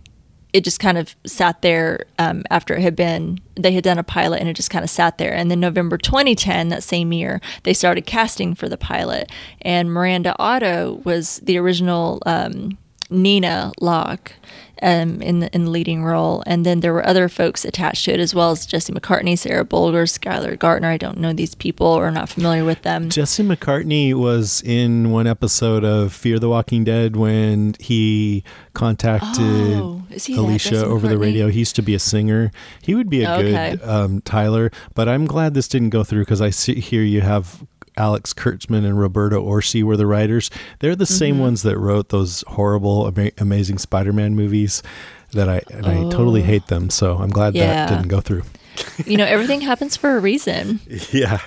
[SPEAKER 2] it just kind of sat there um, after it had been they had done a pilot and it just kind of sat there. And then november 2010 that same year they started casting for the pilot. And miranda otto was the original um, nina locke um, in the in the leading role, and then there were other folks attached to it as well as Jesse McCartney, Sarah Bolger, Skylar Gaertner. I don't know these people or not familiar with them.
[SPEAKER 1] Jesse McCartney was in one episode of Fear the Walking Dead when he contacted
[SPEAKER 2] Oh, he
[SPEAKER 1] Alicia over the radio. He used to be a singer. He would be a
[SPEAKER 2] Okay.
[SPEAKER 1] good um, Tyler, but I'm glad this didn't go through because I see here you have Alex Kurtzman and Roberto Orci were the writers. They're the same
[SPEAKER 2] Mm-hmm.
[SPEAKER 1] ones that wrote those horrible, ama- amazing Spider-Man movies that I and I totally hate them. So I'm glad
[SPEAKER 2] Oh. Yeah.
[SPEAKER 1] that didn't go through.
[SPEAKER 2] You know, everything happens for a reason.
[SPEAKER 1] Yeah.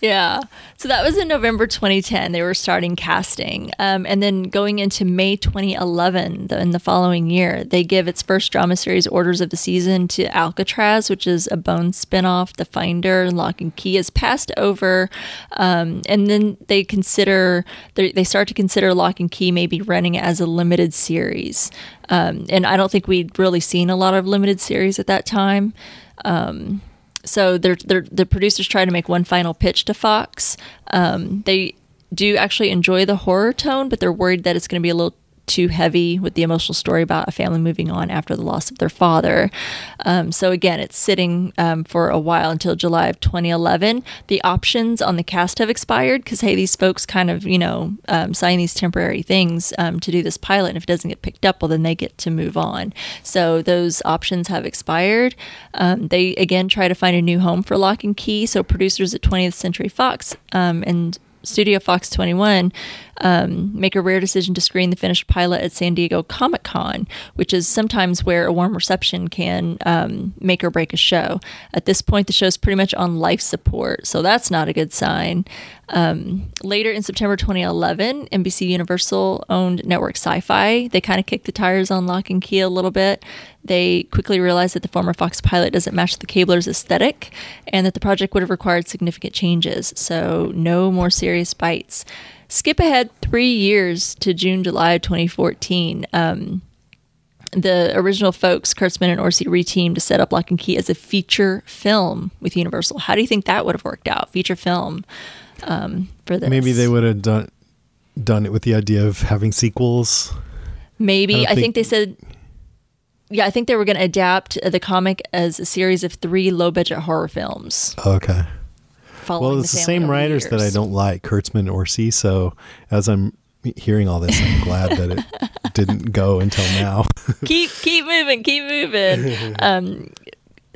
[SPEAKER 2] Yeah. So that was in November 2010. They were starting casting. Um, and then going into May 2011, the, in the following year, they give its first drama series orders of the season to Alcatraz, which is a Bones spinoff. The Finder and Locke and Key is passed over. Um, and then they consider, they they start to consider Locke and Key maybe running as a limited series. Um, and I don't think we'd really seen a lot of limited series at that time so they're, they're, the producers try to make one final pitch to Fox. Um, they do actually enjoy the horror tone, but they're worried that it's going to be a little too heavy with the emotional story about a family moving on after the loss of their father. Um, so again, it's sitting um, for a while until July of 2011. The options on the cast have expired because hey, these folks kind of you know um, sign these temporary things um, to do this pilot, and if it doesn't get picked up, well then they get to move on. So those options have expired. Um, they again try to find a new home for Locke and Key. So producers at 20th Century Fox um, and Studio Fox 21 um, make a rare decision to screen the finished pilot at San Diego Comic Con, which is sometimes where a warm reception can um, make or break a show. At this point, the show is pretty much on life support, so that's not a good sign. Um, later in September 2011, NBC Universal owned network Syfy. They kind of kicked the tires on Locke and Key a little bit. They quickly realized that the former Fox pilot doesn't match the cabler's aesthetic and that the project would have required significant changes. So, no more serious bites. Skip ahead three years to June, July of 2014. Um, the original folks, Kurtzman and Orci, reteamed to set up Locke and Key as a feature film with Universal. How do you think that would have worked out? Feature film um, for this?
[SPEAKER 1] Maybe they would have done done it with the idea of having sequels.
[SPEAKER 2] Maybe.
[SPEAKER 1] I
[SPEAKER 2] I, think,
[SPEAKER 1] think-
[SPEAKER 2] they said. Yeah, I think they were going to adapt the comic as a series of three low-budget horror films.
[SPEAKER 1] Okay. Well, it's the,
[SPEAKER 2] family
[SPEAKER 1] same
[SPEAKER 2] the
[SPEAKER 1] writers that I don't like, Kurtzman Orci. So as I'm hearing all this, I'm glad that it didn't go until now.
[SPEAKER 2] keep keep moving, keep moving. Um,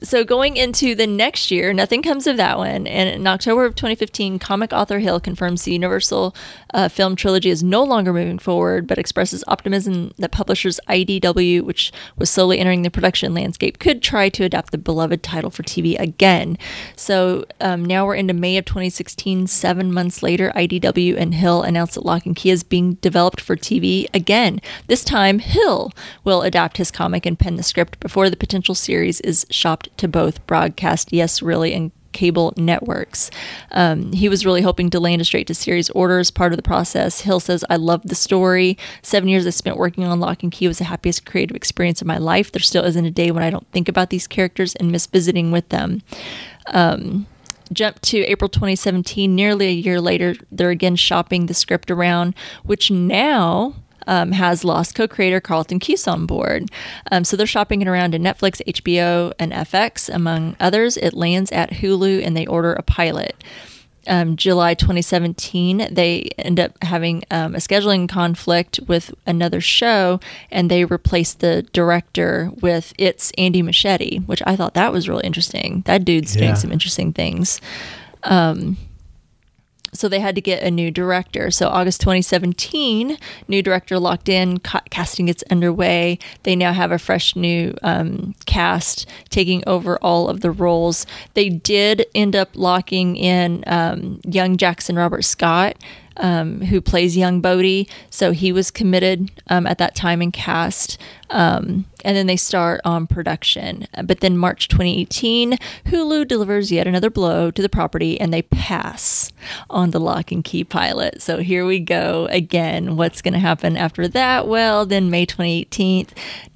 [SPEAKER 2] so going into the next year, nothing comes of that one. And in October of 2015, comic author Hill confirms the Universal uh, film trilogy is no longer moving forward, but expresses optimism that publishers IDW, which was slowly entering the production landscape, could try to adapt the beloved title for TV again. So um, now we're into May of 2016. Seven months later, IDW and Hill announced that Locke and Key is being developed for TV again. This time, Hill will adapt his comic and pen the script before the potential series is shopped to both broadcast, yes, really, and cable networks. Um, he was really hoping to land a straight to series order as part of the process. Hill says, I love the story. Seven years I spent working on Locke and Key was the happiest creative experience of my life. There still isn't a day when I don't think about these characters and miss visiting with them. Um, jump to April 2017, nearly a year later, they're again shopping the script around, which now um, has Lost co-creator Carlton Cuse on board. Um, so they're shopping it around to Netflix, HBO, and FX, among others. It lands at Hulu, and they order a pilot um, July 2017, they end up having um, a scheduling conflict with another show, and they replaced the director with it's Andy Muschietti, which I thought that was really interesting. That dude's
[SPEAKER 1] Yeah.
[SPEAKER 2] doing some interesting things. Um, so they had to get a new director. So August 2017, new director locked in, ca- casting gets underway. They now have a fresh new um, cast taking over all of the roles. They did end up locking in um, young Jackson Robert Scott. Um, who plays young Bode? So he was committed um, at that time and cast, um, and then they start on production. But then March 2018, Hulu delivers yet another blow to the property, and they pass on the Locke and Key pilot. So here we go again. What's going to happen after that? Well, then May 2018,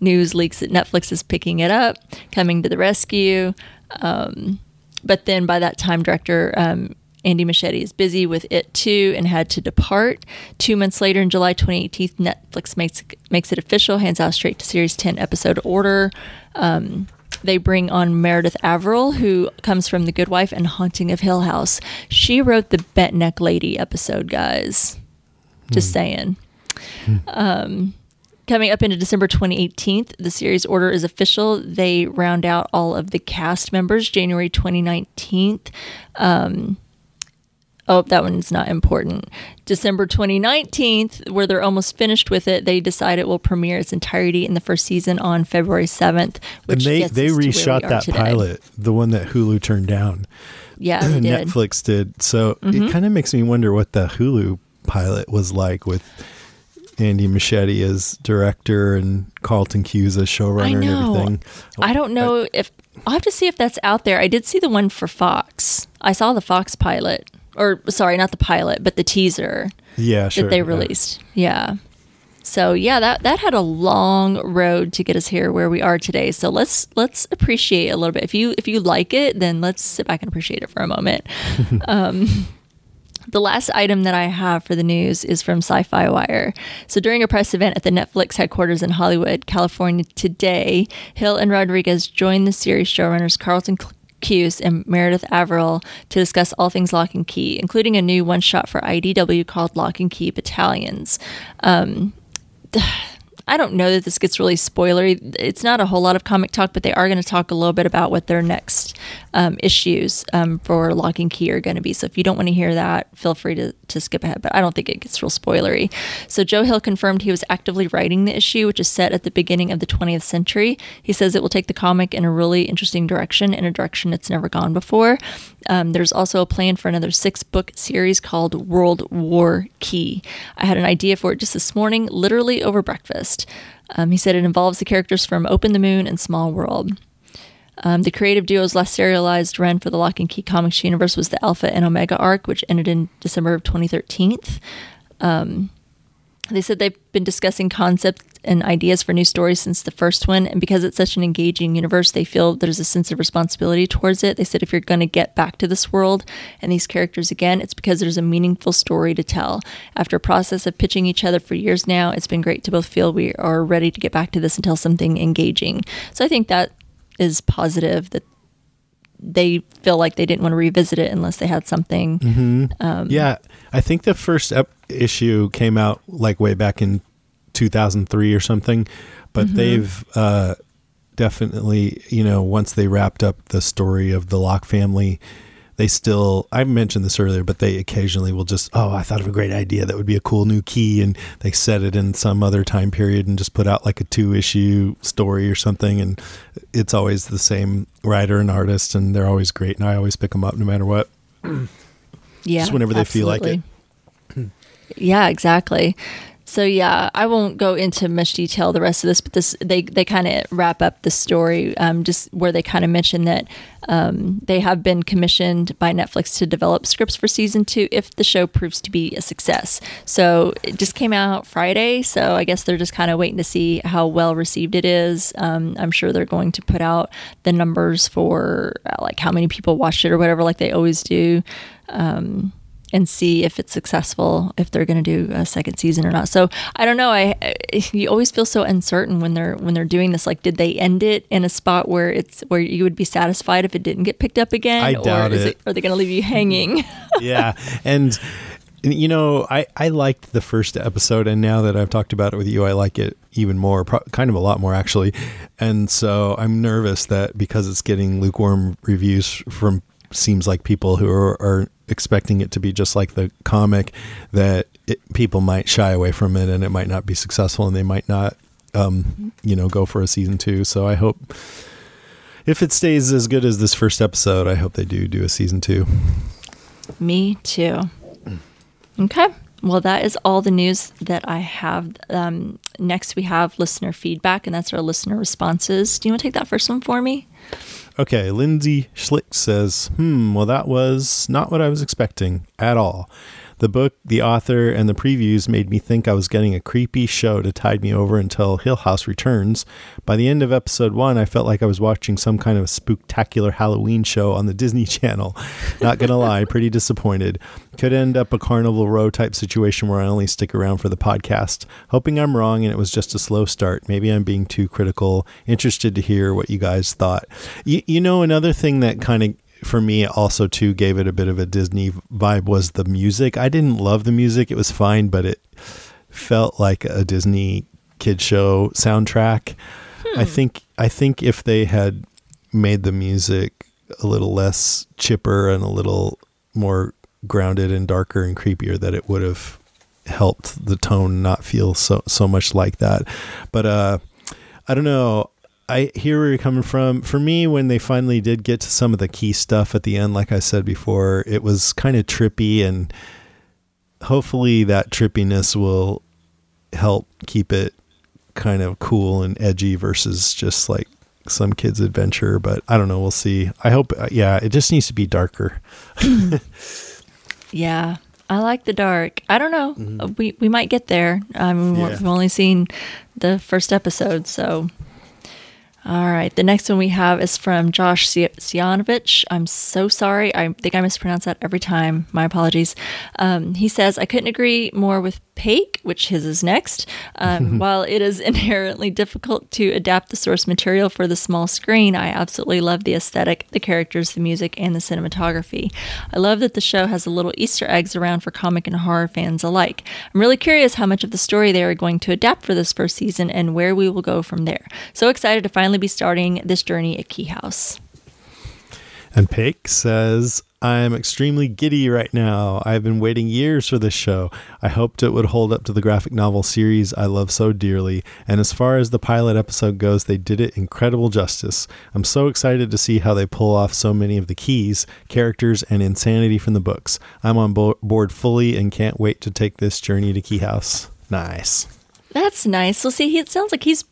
[SPEAKER 2] news leaks that Netflix is picking it up, coming to the rescue. Um, but then by that time, director um, Andy Muschietti is busy with it too and had to depart. Two months later, in July 2018, Netflix makes makes it official, hands out straight to series 10 episode order. Um, they bring on Meredith Averill, who comes from The Good Wife and Haunting of Hill House. She wrote the Bent Neck Lady episode, guys. Just saying. Um, coming up into December 2018, the series order is official. They round out all of the cast members January 2019. Um, oh, that one's not important. December 2019, where they're almost finished with it, they decide it will premiere its entirety in the first season on February 7th.
[SPEAKER 1] And they they
[SPEAKER 2] us to where we
[SPEAKER 1] reshot that
[SPEAKER 2] today.
[SPEAKER 1] pilot, the one that Hulu turned down.
[SPEAKER 2] Yeah. Mm-hmm.
[SPEAKER 1] Netflix did. So it kind of makes me wonder what the Hulu pilot was like with Andy Muschietti as director and Carlton Cuse as showrunner
[SPEAKER 2] I
[SPEAKER 1] and everything.
[SPEAKER 2] I don't know if I'll have to see if that's out there. I did see the one for Fox. I saw the Fox pilot, or sorry, not the pilot, but the teaser
[SPEAKER 1] Yeah, sure.
[SPEAKER 2] that they
[SPEAKER 1] yeah.
[SPEAKER 2] released. Yeah. So yeah, that that had a long road to get us here where we are today. So let's let's appreciate a little bit. If you if you like it, then let's sit back and appreciate it for a moment. um, the last item that I have for the news is from Syfy Wire. So, during a press event at the Netflix headquarters in Hollywood, California today, Hill and Rodriguez joined the series showrunners Carlton Cuse and Meredith Averill to discuss all things Locke and Key, including a new one shot for IDW called Locke and Key Battalions. Um, I don't know that this gets really spoilery. It's not a whole lot of comic talk, but they are going to talk a little bit about what their next um, issues um, for Locke and Key are going to be. So if you don't want to hear that, feel free to, to skip ahead. But I don't think it gets real spoilery. So Joe Hill confirmed he was actively writing the issue, which is set at the beginning of the 20th century. He says it will take the comic in a really interesting direction, in a direction it's never gone before. Um, there's also a plan for another six book series called World War Key. I had an idea for it just this morning, literally over breakfast. Um, he said it involves the characters from Open the Moon and Small World. Um, the creative duo's last serialized run for the Locke and Key Comics universe was the Alpha and Omega arc, which ended in December of 2013. Um, they said they've been discussing concepts and ideas for new stories since the first one, and because it's such an engaging universe, they feel there's a sense of responsibility towards it. They said if you're going to get back to this world and these characters again, it's because there's a meaningful story to tell. After a process of pitching each other for years now, it's been great to both feel we are ready to get back to this and tell something engaging. So I think that is positive that they feel like they didn't want to revisit it unless they had something. Um,
[SPEAKER 1] yeah, I think the first ep- issue came out like way back in 2003 or something, but
[SPEAKER 2] Mm-hmm.
[SPEAKER 1] they've uh, definitely, you know, once they wrapped up the story of the Locke family, they still, I mentioned this earlier, but they occasionally will just, oh, I thought of a great idea that would be a cool new key. And they set it in some other time period and just put out like a two issue story or something. And it's always the same writer and artist, and they're always great. And I always pick them up no matter what.
[SPEAKER 2] Yeah.
[SPEAKER 1] Just whenever they feel like it.
[SPEAKER 2] yeah, exactly. So yeah, I won't go into much detail the rest of this, but this they they kind of wrap up the story um, just where they kind of mention that um, they have been commissioned by Netflix to develop scripts for season two if the show proves to be a success. So it just came out Friday, so I guess they're just kind of waiting to see how well received it is. Um, I'm sure they're going to put out the numbers for uh, like how many people watched it or whatever, like they always do. Um, and see if it's successful, if they're going to do a second season or not. So I don't know. I, I you always feel so uncertain when they're when they're doing this. Like, did they end it in a spot where it's where you would be satisfied if it didn't get picked up again,
[SPEAKER 1] I doubt
[SPEAKER 2] or is
[SPEAKER 1] it.
[SPEAKER 2] it, are they going to leave you hanging?
[SPEAKER 1] yeah, and you know, I I liked the first episode, and now that I've talked about it with you, I like it even more, pro- kind of a lot more actually. And so I'm nervous that because it's getting lukewarm reviews from seems like people who are, are expecting it to be just like the comic, that it, people might shy away from it, and it might not be successful, and they might not, um, you know, go for a season two. So I hope. If it stays as good as this first episode, I hope they do do a season two.
[SPEAKER 2] Me too. Okay. Well, that is all the news that I have. Um, next, we have listener feedback, and that's our listener responses. Do you want to take that first one for me?
[SPEAKER 1] Okay, Lindsay Schlick says, hmm, well, that was not what I was expecting at all. The book, the author, and the previews made me think I was getting a creepy show to tide me over until Hill House returns. By the end of episode one, I felt like I was watching some kind of spooktacular Halloween show on the Disney Channel. Not gonna lie, pretty disappointed. Could end up a Carnival Row type situation where I only stick around for the podcast. Hoping I'm wrong and it was just a slow start. Maybe I'm being too critical. Interested to hear what you guys thought. You know, another thing that kind of for me also too gave it a bit of a Disney vibe was the music. I didn't love the music; it was fine, but it felt like a Disney kid show soundtrack. I think I think if they had made the music a little less chipper and a little more grounded and darker and creepier, that it would have helped the tone not feel so so much like that. But uh, I don't know. I hear where you're coming from. For me, when they finally did get to some of the key stuff at the end, like I said before, it was kind of trippy, and hopefully that trippiness will help keep it kind of cool and edgy versus just like some kid's adventure. But I don't know. We'll see. I hope, uh, yeah, it just needs to be darker.
[SPEAKER 2] Yeah, I like the dark. I don't know. Uh, We we might get there. Um,
[SPEAKER 1] Yeah.
[SPEAKER 2] We've only seen the first episode, so. All right. The next one we have is from Josh Si- Sianovich. I'm so sorry. I think I mispronounce that every time. My apologies. Um, he says, I couldn't agree more with Pake, which his is next. Um, while it is inherently difficult to adapt the source material for the small screen, I absolutely love the aesthetic, the characters, the music, and the cinematography. I love that the show has a little Easter eggs around for comic and horror fans alike. I'm really curious how much of the story they are going to adapt for this first season and where we will go from there. So excited to finally be starting this journey at Key House.
[SPEAKER 1] And Pake says, I'm extremely giddy right now. I've been waiting years for this show. I hoped it would hold up to the graphic novel series I love so dearly. And as far as the pilot episode goes, they did it incredible justice. I'm so excited to see how they pull off so many of the keys, characters, and insanity from the books. I'm on bo- board fully and can't wait to take this journey to Key House. Nice.
[SPEAKER 2] That's nice. Well, see, it sounds like he's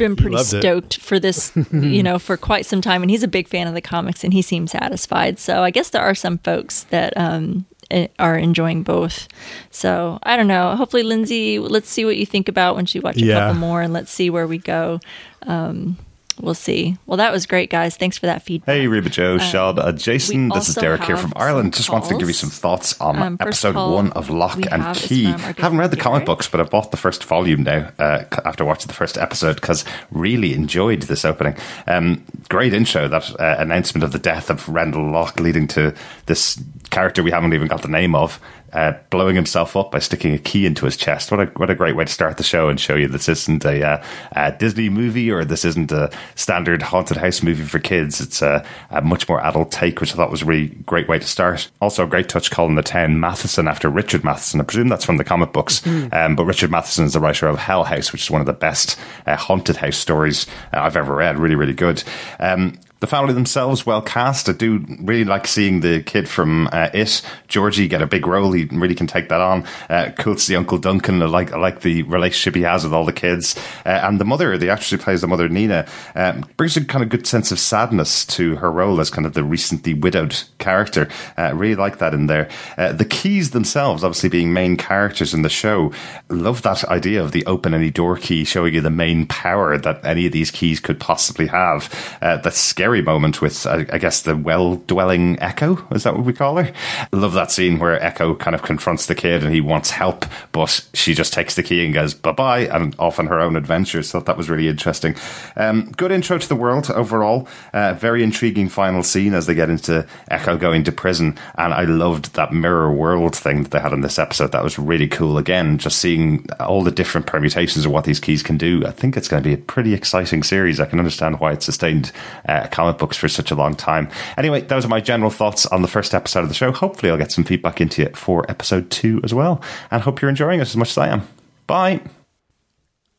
[SPEAKER 2] been pretty
[SPEAKER 1] loved it.
[SPEAKER 2] stoked for this, you know, for quite some time, and he's a big fan of the comics, and he seems satisfied. So I guess there are some folks that um, eh, are enjoying both. So I don't know. Hopefully, Lindsay, let's see what you think about when she watches a couple more, and let's see where we go. Um, we'll see. Well, that was great, guys. Thanks for that feedback.
[SPEAKER 3] Hey, Reba Joe, Sean, uh, Jason. This is Derek here from Ireland. Just wanted to give you some thoughts on
[SPEAKER 2] Um,
[SPEAKER 3] episode
[SPEAKER 2] call
[SPEAKER 3] one of
[SPEAKER 2] Locke
[SPEAKER 3] and
[SPEAKER 2] have
[SPEAKER 3] Key. Haven't read the
[SPEAKER 2] friend
[SPEAKER 3] comic books, but I bought the first volume now uh, after watching the first episode because really enjoyed this opening. Um, great intro, that uh, announcement of the death of Randall Locke, leading to this character we haven't even got the name of. Uh, blowing himself up by sticking a key into his chest. What a what a great way to start the show and show you this isn't a, uh, a Disney movie or this isn't a standard haunted house movie for kids. It's a, a much more adult take, which I thought was a really great way to start. Also, a great touch calling the town Matheson after Richard Matheson. I presume that's from the comic books, um, but Richard Matheson is the writer of Hell House, which is one of the best uh, haunted house stories uh, I've ever read. Really, really good. Um, the family themselves well cast. I do really like seeing the kid from uh, It, Georgie, get a big role. He really can take that on. Uh, cool to see Uncle Duncan. I like I like the relationship he has with all the kids uh, and the mother. The actress who plays the mother, Nina, um, brings a kind of good sense of sadness to her role as kind of the recently widowed character. Uh, really like that in there. Uh, the keys themselves, obviously being main characters in the show, love that idea of the open any door key showing you the main power that any of these keys could possibly have. Uh, that's scary scary moment with, I, guess, the well dwelling Echo. Is that what we call her? I love that scene where Echo kind of confronts the kid and he wants help, but she just takes the key and goes bye bye and off on her own adventures. Thought that was really interesting. Um, good intro to the world overall. Uh, very intriguing final scene as they get into Echo going to prison. And I loved that mirror world thing that they had in this episode. That was really cool. Again, just seeing all the different permutations of what these keys can do. I think it's going to be a pretty exciting series. I can understand why it sustained uh, comic books for such a long time. Anyway, those are my general thoughts on the first episode of the show. Hopefully, I'll get some feedback into it for episode two as well. And hope you're enjoying it as much as I am. Bye.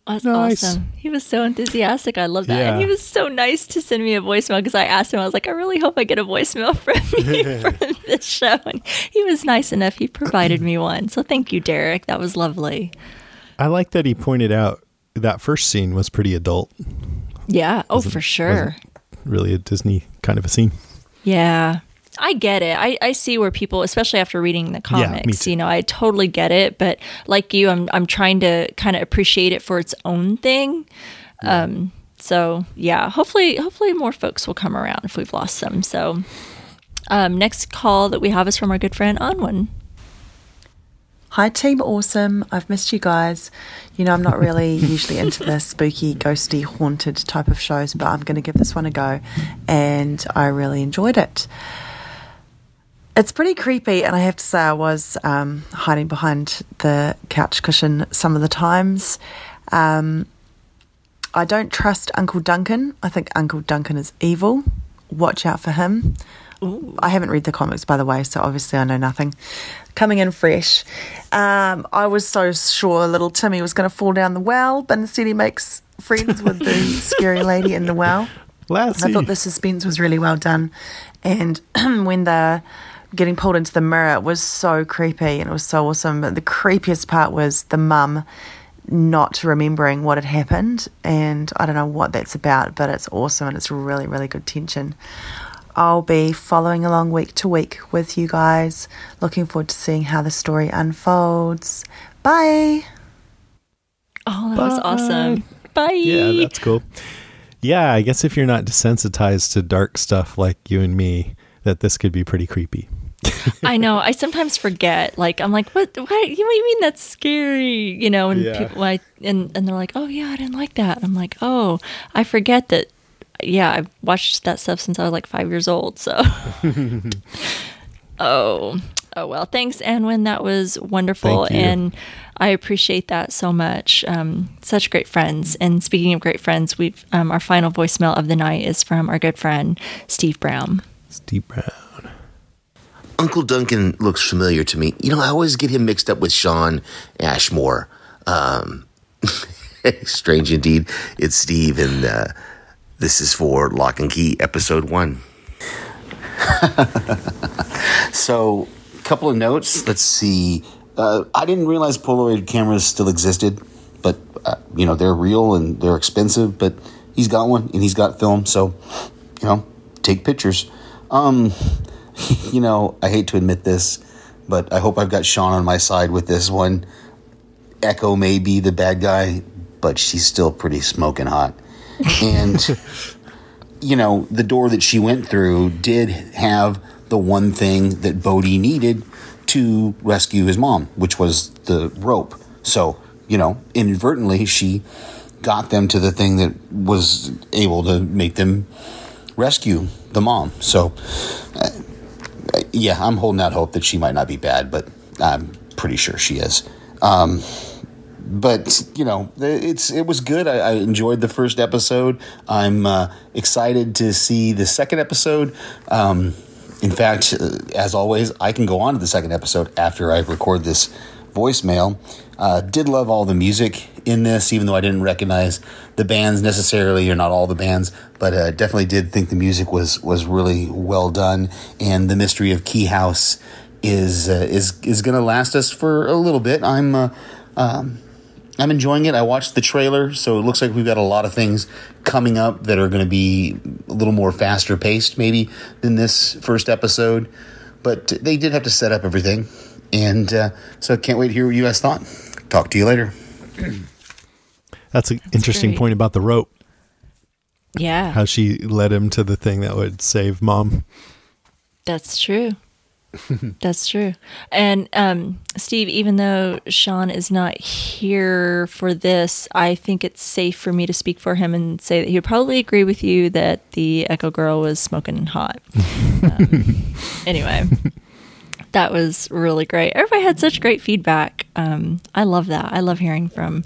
[SPEAKER 2] That's
[SPEAKER 1] Nice.
[SPEAKER 2] awesome. He was so enthusiastic. I love that. And he was so nice to send me a voicemail because I asked him, I was like, I really hope I get a voicemail from you from this show. And he was nice enough. He provided me one. So thank you, Derek. That was lovely.
[SPEAKER 1] I like that he pointed out that first scene was pretty adult.
[SPEAKER 2] Yeah. Oh,
[SPEAKER 1] Wasn't-
[SPEAKER 2] for sure.
[SPEAKER 1] Really a Disney kind of a scene.
[SPEAKER 2] Yeah. I get it. I, I see where people, especially after reading the comics,
[SPEAKER 1] too.
[SPEAKER 2] you know, I totally get it. But like you, I'm I'm trying to kind of appreciate it for its own thing. Um, so yeah, hopefully hopefully more folks will come around if we've lost some. So um, next call that we have is from our good friend Anwin.
[SPEAKER 4] Hi, Team Awesome. I've missed you guys. You know, I'm not really usually into the spooky, ghosty, haunted type of shows, but I'm going to give this one a go. And I really enjoyed it. It's pretty creepy, and I have to say, I was um, hiding behind the couch cushion some of the times. Um, I don't trust Uncle Duncan. I think Uncle Duncan is evil. Watch out for him. I haven't read the comics, by the way, so obviously I know nothing. Coming in fresh. Um, I was so sure little Timmy was going to fall down the well, but instead he makes friends with the scary lady in the well.
[SPEAKER 1] Lassie.
[SPEAKER 4] I thought the suspense was really well done. And when they're getting pulled into the mirror, it was so creepy and it was so awesome. But the creepiest part was the mum not remembering what had happened. And I don't know what that's about, but it's awesome and it's really, really good tension. I'll be following along week to week with you guys. Looking forward to seeing how the story unfolds. Bye.
[SPEAKER 2] Oh, that was awesome. Bye.
[SPEAKER 1] Yeah, that's cool. Yeah, I guess if you're not desensitized to dark stuff like you and me, that this could be pretty creepy.
[SPEAKER 2] I know. I sometimes forget. Like I'm like, what? What? You you mean that's scary? You know? And
[SPEAKER 1] Yeah.
[SPEAKER 2] people, I and and they're like, oh yeah, I didn't like that. I'm like, oh, I forget that. Yeah, I've watched that stuff since I was like five years old. So, oh, oh well. Thanks, Anwin. That was wonderful,
[SPEAKER 1] Thank you.
[SPEAKER 2] and I appreciate that so much. Um, such great friends. And speaking of great friends, we've um, our final voicemail of the night is from our good friend Steve Brown.
[SPEAKER 1] Steve Brown.
[SPEAKER 5] Uncle Duncan looks familiar to me. You know, I always get him mixed up with Shawn Ashmore. Um, strange indeed. It's Steve, and uh, this is for Locke and Key, episode one. so, a couple of notes. Let's see. Uh, I didn't realize Polaroid cameras still existed, but uh, you know they're real and they're expensive. But he's got one and he's got film, so you know, take pictures. Um, you know, I hate to admit this, but I hope I've got Sean on my side with this one. Echo may be the bad guy, but she's still pretty smoking hot. And, you know, the door that she went through did have the one thing that Bode needed to rescue his mom, which was the rope. So, you know, inadvertently, she got them to the thing that was able to make them rescue the mom. So, uh, yeah, I'm holding out hope that she might not be bad, but I'm pretty sure she is. Um, but you know, it's it was good. I, I enjoyed the first episode. I'm uh, excited to see the second episode. Um, in fact, uh, as always, I can go on to the second episode after I record this voicemail. Uh, did love all the music in this, even though I didn't recognize the bands necessarily, or not all the bands, but uh, definitely did think the music was was really well done, and the mystery of Key House is uh, is is going to last us for a little bit. I'm uh, um, I'm enjoying it. I watched the trailer, so it looks like we've got a lot of things coming up that are going to be a little more faster paced, maybe than this first episode. But they did have to set up everything, and uh, so I can't wait to hear what you guys thought. Talk to you later.
[SPEAKER 1] That's an interesting
[SPEAKER 2] great.
[SPEAKER 1] point about the rope.
[SPEAKER 2] Yeah,
[SPEAKER 1] how she led him to the thing that would save mom.
[SPEAKER 2] that's true. that's true. And um, Steve, even though Sean is not here for this, I think it's safe for me to speak for him and say that he would probably agree with you that the Echo Girl was smoking hot. um, anyway, that was really great. Everybody had such great feedback. Um, I love that. I love hearing from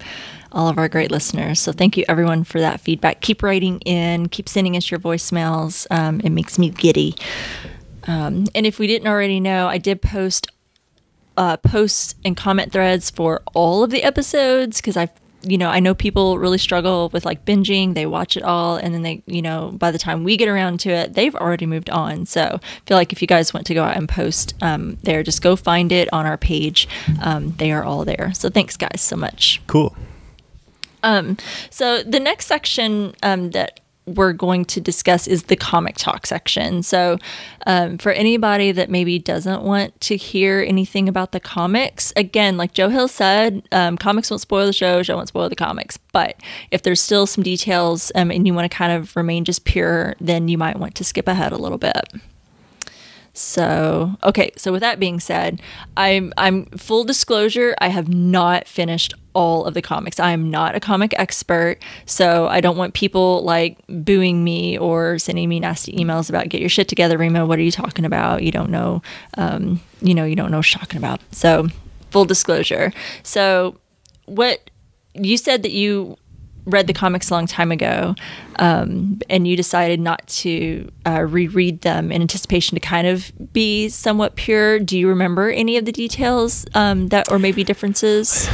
[SPEAKER 2] all of our great listeners. So thank you everyone for that feedback. Keep writing in, keep sending us your voicemails. Um, it makes me giddy. Um, and if we didn't already know, I did post uh, posts and comment threads for all of the episodes because I, you know, I know people really struggle with like binging. They watch it all, and then they, you know, by the time we get around to it, they've already moved on. So I feel like if you guys want to go out and post um, there, just go find it on our page. Um, they are all there. So thanks, guys, so much.
[SPEAKER 1] Cool.
[SPEAKER 2] Um, So the next section um, that we're going to discuss is the comic talk section. So um, for anybody that maybe doesn't want to hear anything about the comics, again, like Joe Hill said, um, comics won't spoil the show, show won't spoil the comics. But if there's still some details um, and you want to kind of remain just pure, then you might want to skip ahead a little bit. So, okay, so with that being said, I'm I'm full disclosure, I have not finished all of the comics. I am not a comic expert, so I don't want people like booing me or sending me nasty emails about get your shit together, Remo. What are you talking about? You don't know, um, you know, you don't know what you're talking about. So, full disclosure. So, what you said that you read the comics a long time ago, um, and you decided not to uh, reread them in anticipation to kind of be somewhat pure. Do you remember any of the details um, that, or maybe differences?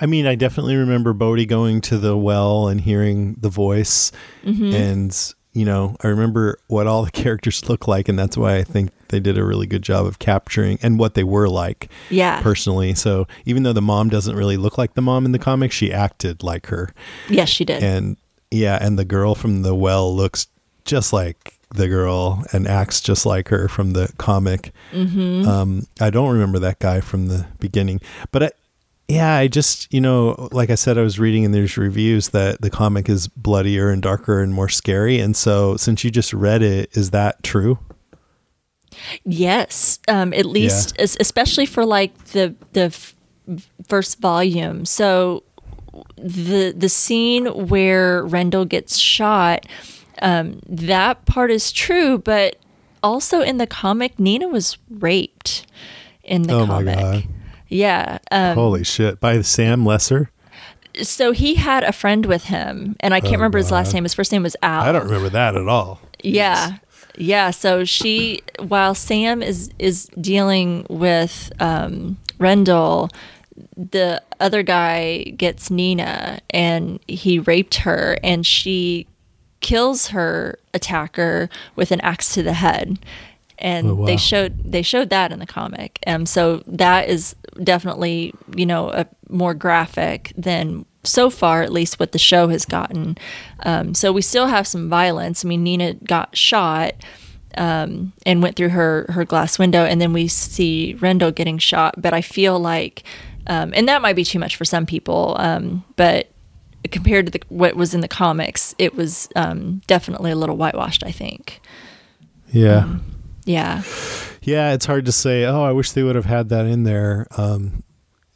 [SPEAKER 1] I mean, I definitely remember Bode going to the well and hearing the voice,
[SPEAKER 2] Mm-hmm.
[SPEAKER 1] and you know, I remember what all the characters look like, and that's why I think they did a really good job of capturing and what they were like.
[SPEAKER 2] Yeah.
[SPEAKER 1] personally. So even though the mom doesn't really look like the mom in the comic, she acted like her,
[SPEAKER 2] Yes, she did.
[SPEAKER 1] and yeah, and the girl from the well looks just like the girl and acts just like her from the comic.
[SPEAKER 2] Mm-hmm.
[SPEAKER 1] Um, I don't remember that guy from the beginning, but I, yeah, I just you know, like I said, I was reading in these reviews that the comic is bloodier and darker and more scary, and so since you just read it, is that true?
[SPEAKER 2] Yes, um, at least es- especially for like the the f- first volume. So the the scene where Rendell gets shot, um, that part is true, but also in the comic, Nina was raped in the
[SPEAKER 1] Oh
[SPEAKER 2] comic. Yeah. Um,
[SPEAKER 1] Holy shit! By Sam Lesser.
[SPEAKER 2] so he had a friend with him, and I can't remember his last name. His first name was Al.
[SPEAKER 1] I don't remember that at all.
[SPEAKER 2] Yeah. Yeah. So she, while Sam is is dealing with um, Rendell, the other guy gets Nina and he raped her, and she kills her attacker with an axe to the head. And
[SPEAKER 1] Oh, wow.
[SPEAKER 2] they showed they showed that in the comic. Um, so that is definitely you know a more graphic than so far at least what the show has gotten. Um, so we still have some violence. I mean, Nina got shot um, and went through her her glass window, and then we see Rendell getting shot. But I feel like, um, and that might be too much for some people, um, but compared to the, what was in the comics, it was um, definitely a little whitewashed. I think.
[SPEAKER 1] Yeah.
[SPEAKER 2] Yeah.
[SPEAKER 1] Yeah, it's hard to say. Oh, I wish they would have had that in there,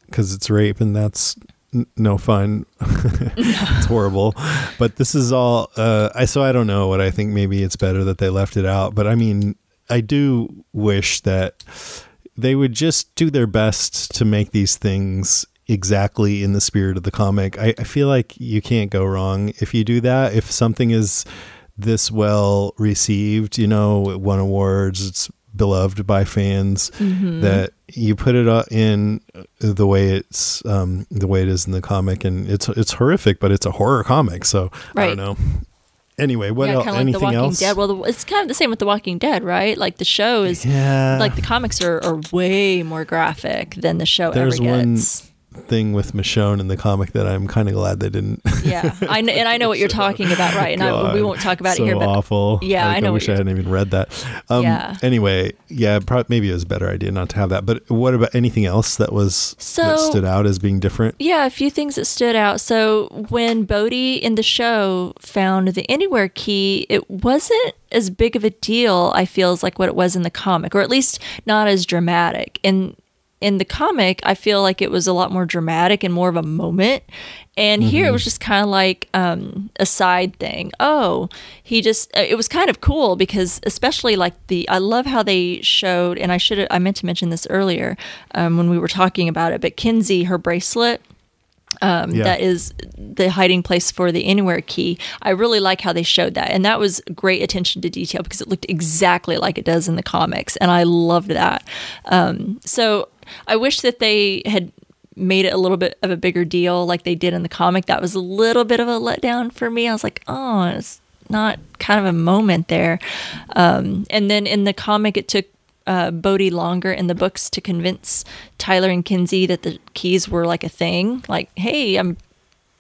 [SPEAKER 1] because it's rape and that's n- no fun. it's horrible. But this is all. Uh, I so I don't know what I think. Maybe it's better that they left it out. But I mean, I do wish that they would just do their best to make these things exactly in the spirit of the comic. I, I feel like you can't go wrong if you do that. If something is this well received, you know, it won awards, it's beloved by fans, that you put it uh, in the way it's um, the way it is in the comic, and it's it's horrific, but it's a horror comic, so I don't know. Anyway, what
[SPEAKER 2] yeah,
[SPEAKER 1] else?
[SPEAKER 2] like The
[SPEAKER 1] Anything
[SPEAKER 2] Walking
[SPEAKER 1] else?
[SPEAKER 2] Dead. Well, the, it's kind of the same with The Walking Dead, right? Like the show is
[SPEAKER 1] yeah,
[SPEAKER 2] like the comics are, are way more graphic than the show
[SPEAKER 1] There's
[SPEAKER 2] ever
[SPEAKER 1] one-
[SPEAKER 2] gets.
[SPEAKER 1] Thing with Michonne in the comic that I'm kind of glad they didn't.
[SPEAKER 2] Yeah, I kn- and I know what you're talking about, right? And I, we won't talk about
[SPEAKER 1] so
[SPEAKER 2] it here, but
[SPEAKER 1] awful.
[SPEAKER 2] Yeah,
[SPEAKER 1] Like,
[SPEAKER 2] I know
[SPEAKER 1] I wish I hadn't even read that. Um,
[SPEAKER 2] Yeah.
[SPEAKER 1] Anyway, yeah, pro- maybe it was a better idea not to have that. But what about anything else that was that stood out as being different?
[SPEAKER 2] Yeah, a few things that stood out. So when Bode in the show found the Anywhere key, it wasn't as big of a deal. I feel as like what it was in the comic, or at least not as dramatic. In in the comic, I feel like it was a lot more dramatic and more of a moment. And here it was just kind of like um, a side thing. Oh, he just, uh, it was kind of cool because, especially like the, I love how they showed, and I should have, I meant to mention this earlier um, when we were talking about it, but Kinsey, her bracelet, um,
[SPEAKER 1] Yeah.
[SPEAKER 2] that is the hiding place for the anywhere key. I really like how they showed that, and that was great attention to detail because it looked exactly like it does in the comics, and I loved that. Um, so I wish that they had made it a little bit of a bigger deal like they did in the comic. That was a little bit of a letdown for me. I was like, oh, it's not kind of a moment there. Um, and then in the comic, it took uh, Bode longer in the books to convince Tyler and Kinsey that the keys were like a thing. Like, hey, I'm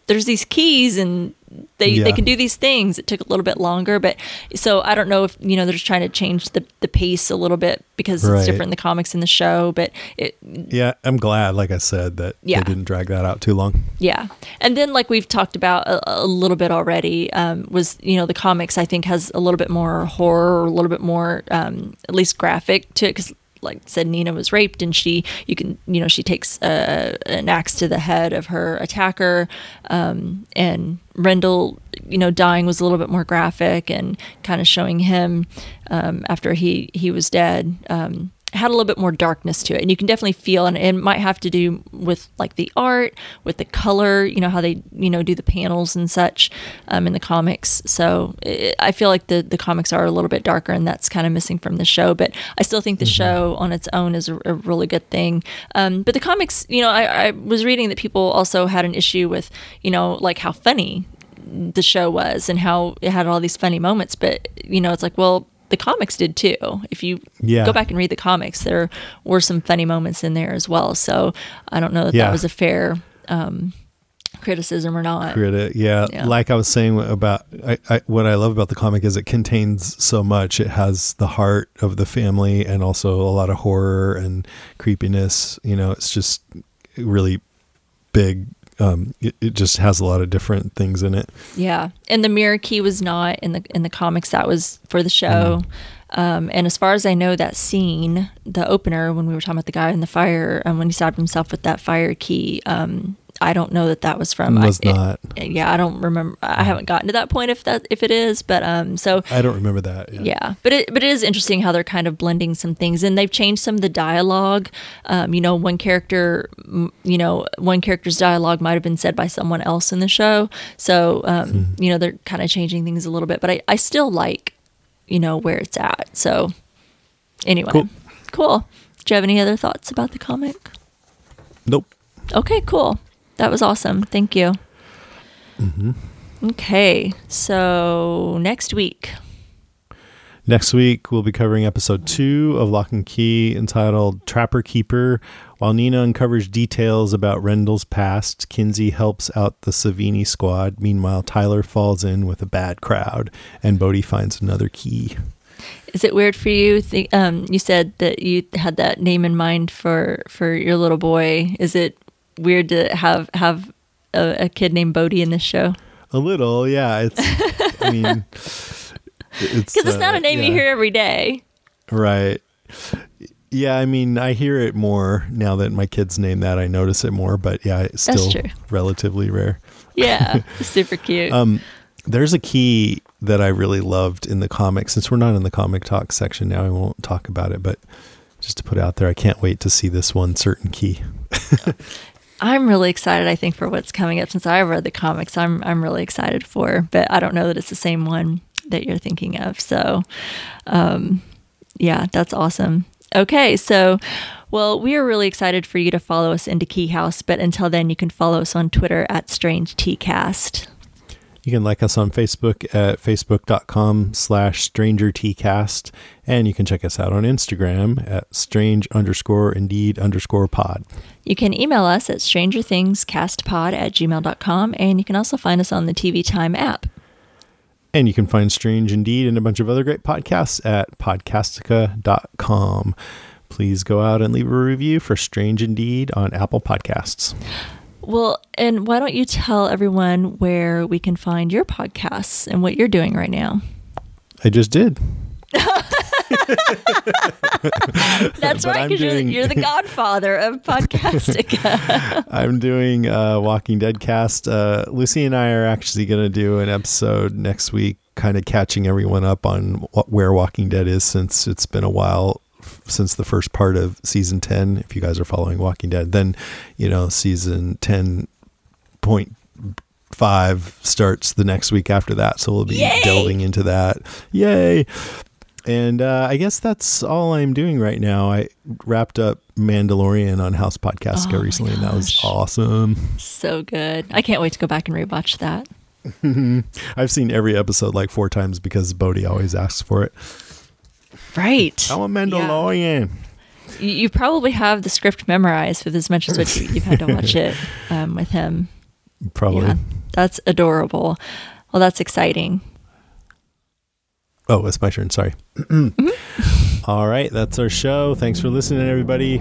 [SPEAKER 2] there's these keys and they
[SPEAKER 1] Yeah.
[SPEAKER 2] they can do these things. It took a little bit longer, but so I don't know if you know they're just trying to change the the pace a little bit because
[SPEAKER 1] Right.
[SPEAKER 2] it's different in the comics in the show. But it
[SPEAKER 1] Yeah, I'm glad, like I said, that
[SPEAKER 2] Yeah.
[SPEAKER 1] they didn't drag that out too long.
[SPEAKER 2] Yeah. And then, like we've talked about a, a little bit already, um, was, you know, the comics, I think, has a little bit more horror, or a little bit more, um, at least graphic to it. Because, like said, Nina was raped and she, you can, you know, she takes uh, an axe to the head of her attacker. Um, and Rendell, you know, dying was a little bit more graphic and kind of showing him um, after he, he was dead. Um, had a little bit more darkness to it. And you can definitely feel and it might have to do with like the art with the color you know how they you know do the panels and such um, in the comics. So it, i feel like the the comics are a little bit darker and that's kind of missing from the show but i still think the show on its own is a, a really good thing. Um, but the comics you know I, I was reading that people also had an issue with you know like how funny the show was and how it had all these funny moments but you know it's like well the comics did too if you
[SPEAKER 1] Yeah.
[SPEAKER 2] go back and read the comics there were some funny moments in there as well so i don't know that
[SPEAKER 1] Yeah.
[SPEAKER 2] that was a fair um, criticism or not
[SPEAKER 1] Credit, yeah.
[SPEAKER 2] Yeah.
[SPEAKER 1] Like I was saying about I, I, what I love about the comic is it contains so much. It has the heart of the family and also a lot of horror and creepiness. You know, it's just really big. Um, it, it just has a lot of different things in it.
[SPEAKER 2] Yeah, and the mirror key was not in the in the comics. That was for the show. Um, and as far as I know, that scene, the opener, when we were talking about the guy in the fire, and when he stabbed himself with that fire key, um, I don't know that that was from.
[SPEAKER 1] Was
[SPEAKER 2] I, it-
[SPEAKER 1] not.
[SPEAKER 2] yeah, I don't remember. I haven't gotten to that point if that if it is, but um, so
[SPEAKER 1] I don't remember that.
[SPEAKER 2] yeah, but it but it is interesting how they're kind of blending some things, and they've changed some of the dialogue. Um, you know, one character, you know, one character's dialogue might have been said by someone else in the show, so um, you know they're kind of changing things a little bit. But I I still like, you know, where it's at. So anyway,
[SPEAKER 1] Cool.
[SPEAKER 2] cool. Do you have any other thoughts about the comic?
[SPEAKER 1] Nope.
[SPEAKER 2] Okay, cool. That was awesome. Thank you. Okay, so next week.
[SPEAKER 1] Next week, we'll be covering episode two of Locke and Key entitled Trapper Keeper. While Nina uncovers details about Rendell's past, Kinsey helps out the Savini squad. Meanwhile, Tyler falls in with a bad crowd, and Bode finds another key.
[SPEAKER 2] Is it weird for you? Th- um, you said that you had that name in mind for for your little boy. Is it weird to have have a, a kid named Bodie in this show?
[SPEAKER 1] A little, yeah. It's, I mean, it's
[SPEAKER 2] Because it's not
[SPEAKER 1] uh,
[SPEAKER 2] a name you hear every day.
[SPEAKER 1] Right. Yeah, I mean, I hear it more now that my kids name that. I notice it more, but yeah, it's still relatively rare.
[SPEAKER 2] Yeah, super cute.
[SPEAKER 1] Um, there's a key that I really loved in the comic. Since we're not in the comic talk section now, I won't talk about it. But just to put it out there, I can't wait to see this one certain key.
[SPEAKER 2] I'm really excited. I think for what's coming up since I read the comics, I'm I'm really excited for. But I don't know that it's the same one that you're thinking of. So, um, yeah, that's awesome. Okay, so well, we are really excited for you to follow us into Key House. But until then, you can follow us on Twitter at Strange Tcast.
[SPEAKER 1] You can like us on Facebook at facebook.com slash stranger strangertcast. And you can check us out on Instagram at strange underscore indeed underscore pod.
[SPEAKER 2] You can email us at strangerthingscastpod at gmail.com, and you can also find us on the TV Time app.
[SPEAKER 1] And you can find Strange Indeed and a bunch of other great podcasts at podcastica.com. Please go out and leave a review for Strange Indeed on Apple Podcasts.
[SPEAKER 2] Well, and why don't you tell everyone where we can find your podcasts and what you're doing right now?
[SPEAKER 1] I just did.
[SPEAKER 2] That's right, because you're, you're the godfather of podcastica.
[SPEAKER 1] I'm doing uh, Walking Dead cast. Uh, Lucy and I are actually going to do an episode next week, kind of catching everyone up on what, where Walking Dead is since it's been a while since the first part of season 10. If you guys are following Walking Dead, then, you know, season 10.5 starts the next week after that. So we'll be
[SPEAKER 2] Yay!
[SPEAKER 1] delving into that. Yay. And uh, I guess that's all I'm doing right now. I wrapped up Mandalorian on House Podcast
[SPEAKER 2] Oh
[SPEAKER 1] recently, and that was awesome.
[SPEAKER 2] so good. I can't wait to go back and rewatch that.
[SPEAKER 1] I've seen every episode like four times because Bodhi always asks for it.
[SPEAKER 2] Right.
[SPEAKER 1] I'm a Mandalorian.
[SPEAKER 2] You, you probably have the script memorized with as much as what you, you've had to watch it um, with him.
[SPEAKER 1] Probably.
[SPEAKER 2] Yeah, that's adorable. Well, that's exciting.
[SPEAKER 1] Oh, it's my turn. Sorry. All right, that's our show. Thanks for listening, everybody.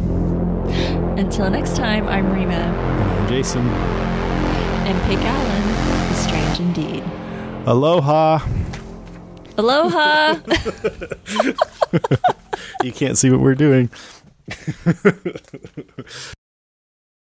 [SPEAKER 2] Until next time, I'm Rima, And
[SPEAKER 1] I'm Jason.
[SPEAKER 2] and Pig Allen is strange indeed.
[SPEAKER 1] Aloha.
[SPEAKER 2] Aloha!
[SPEAKER 1] You can't see what we're doing.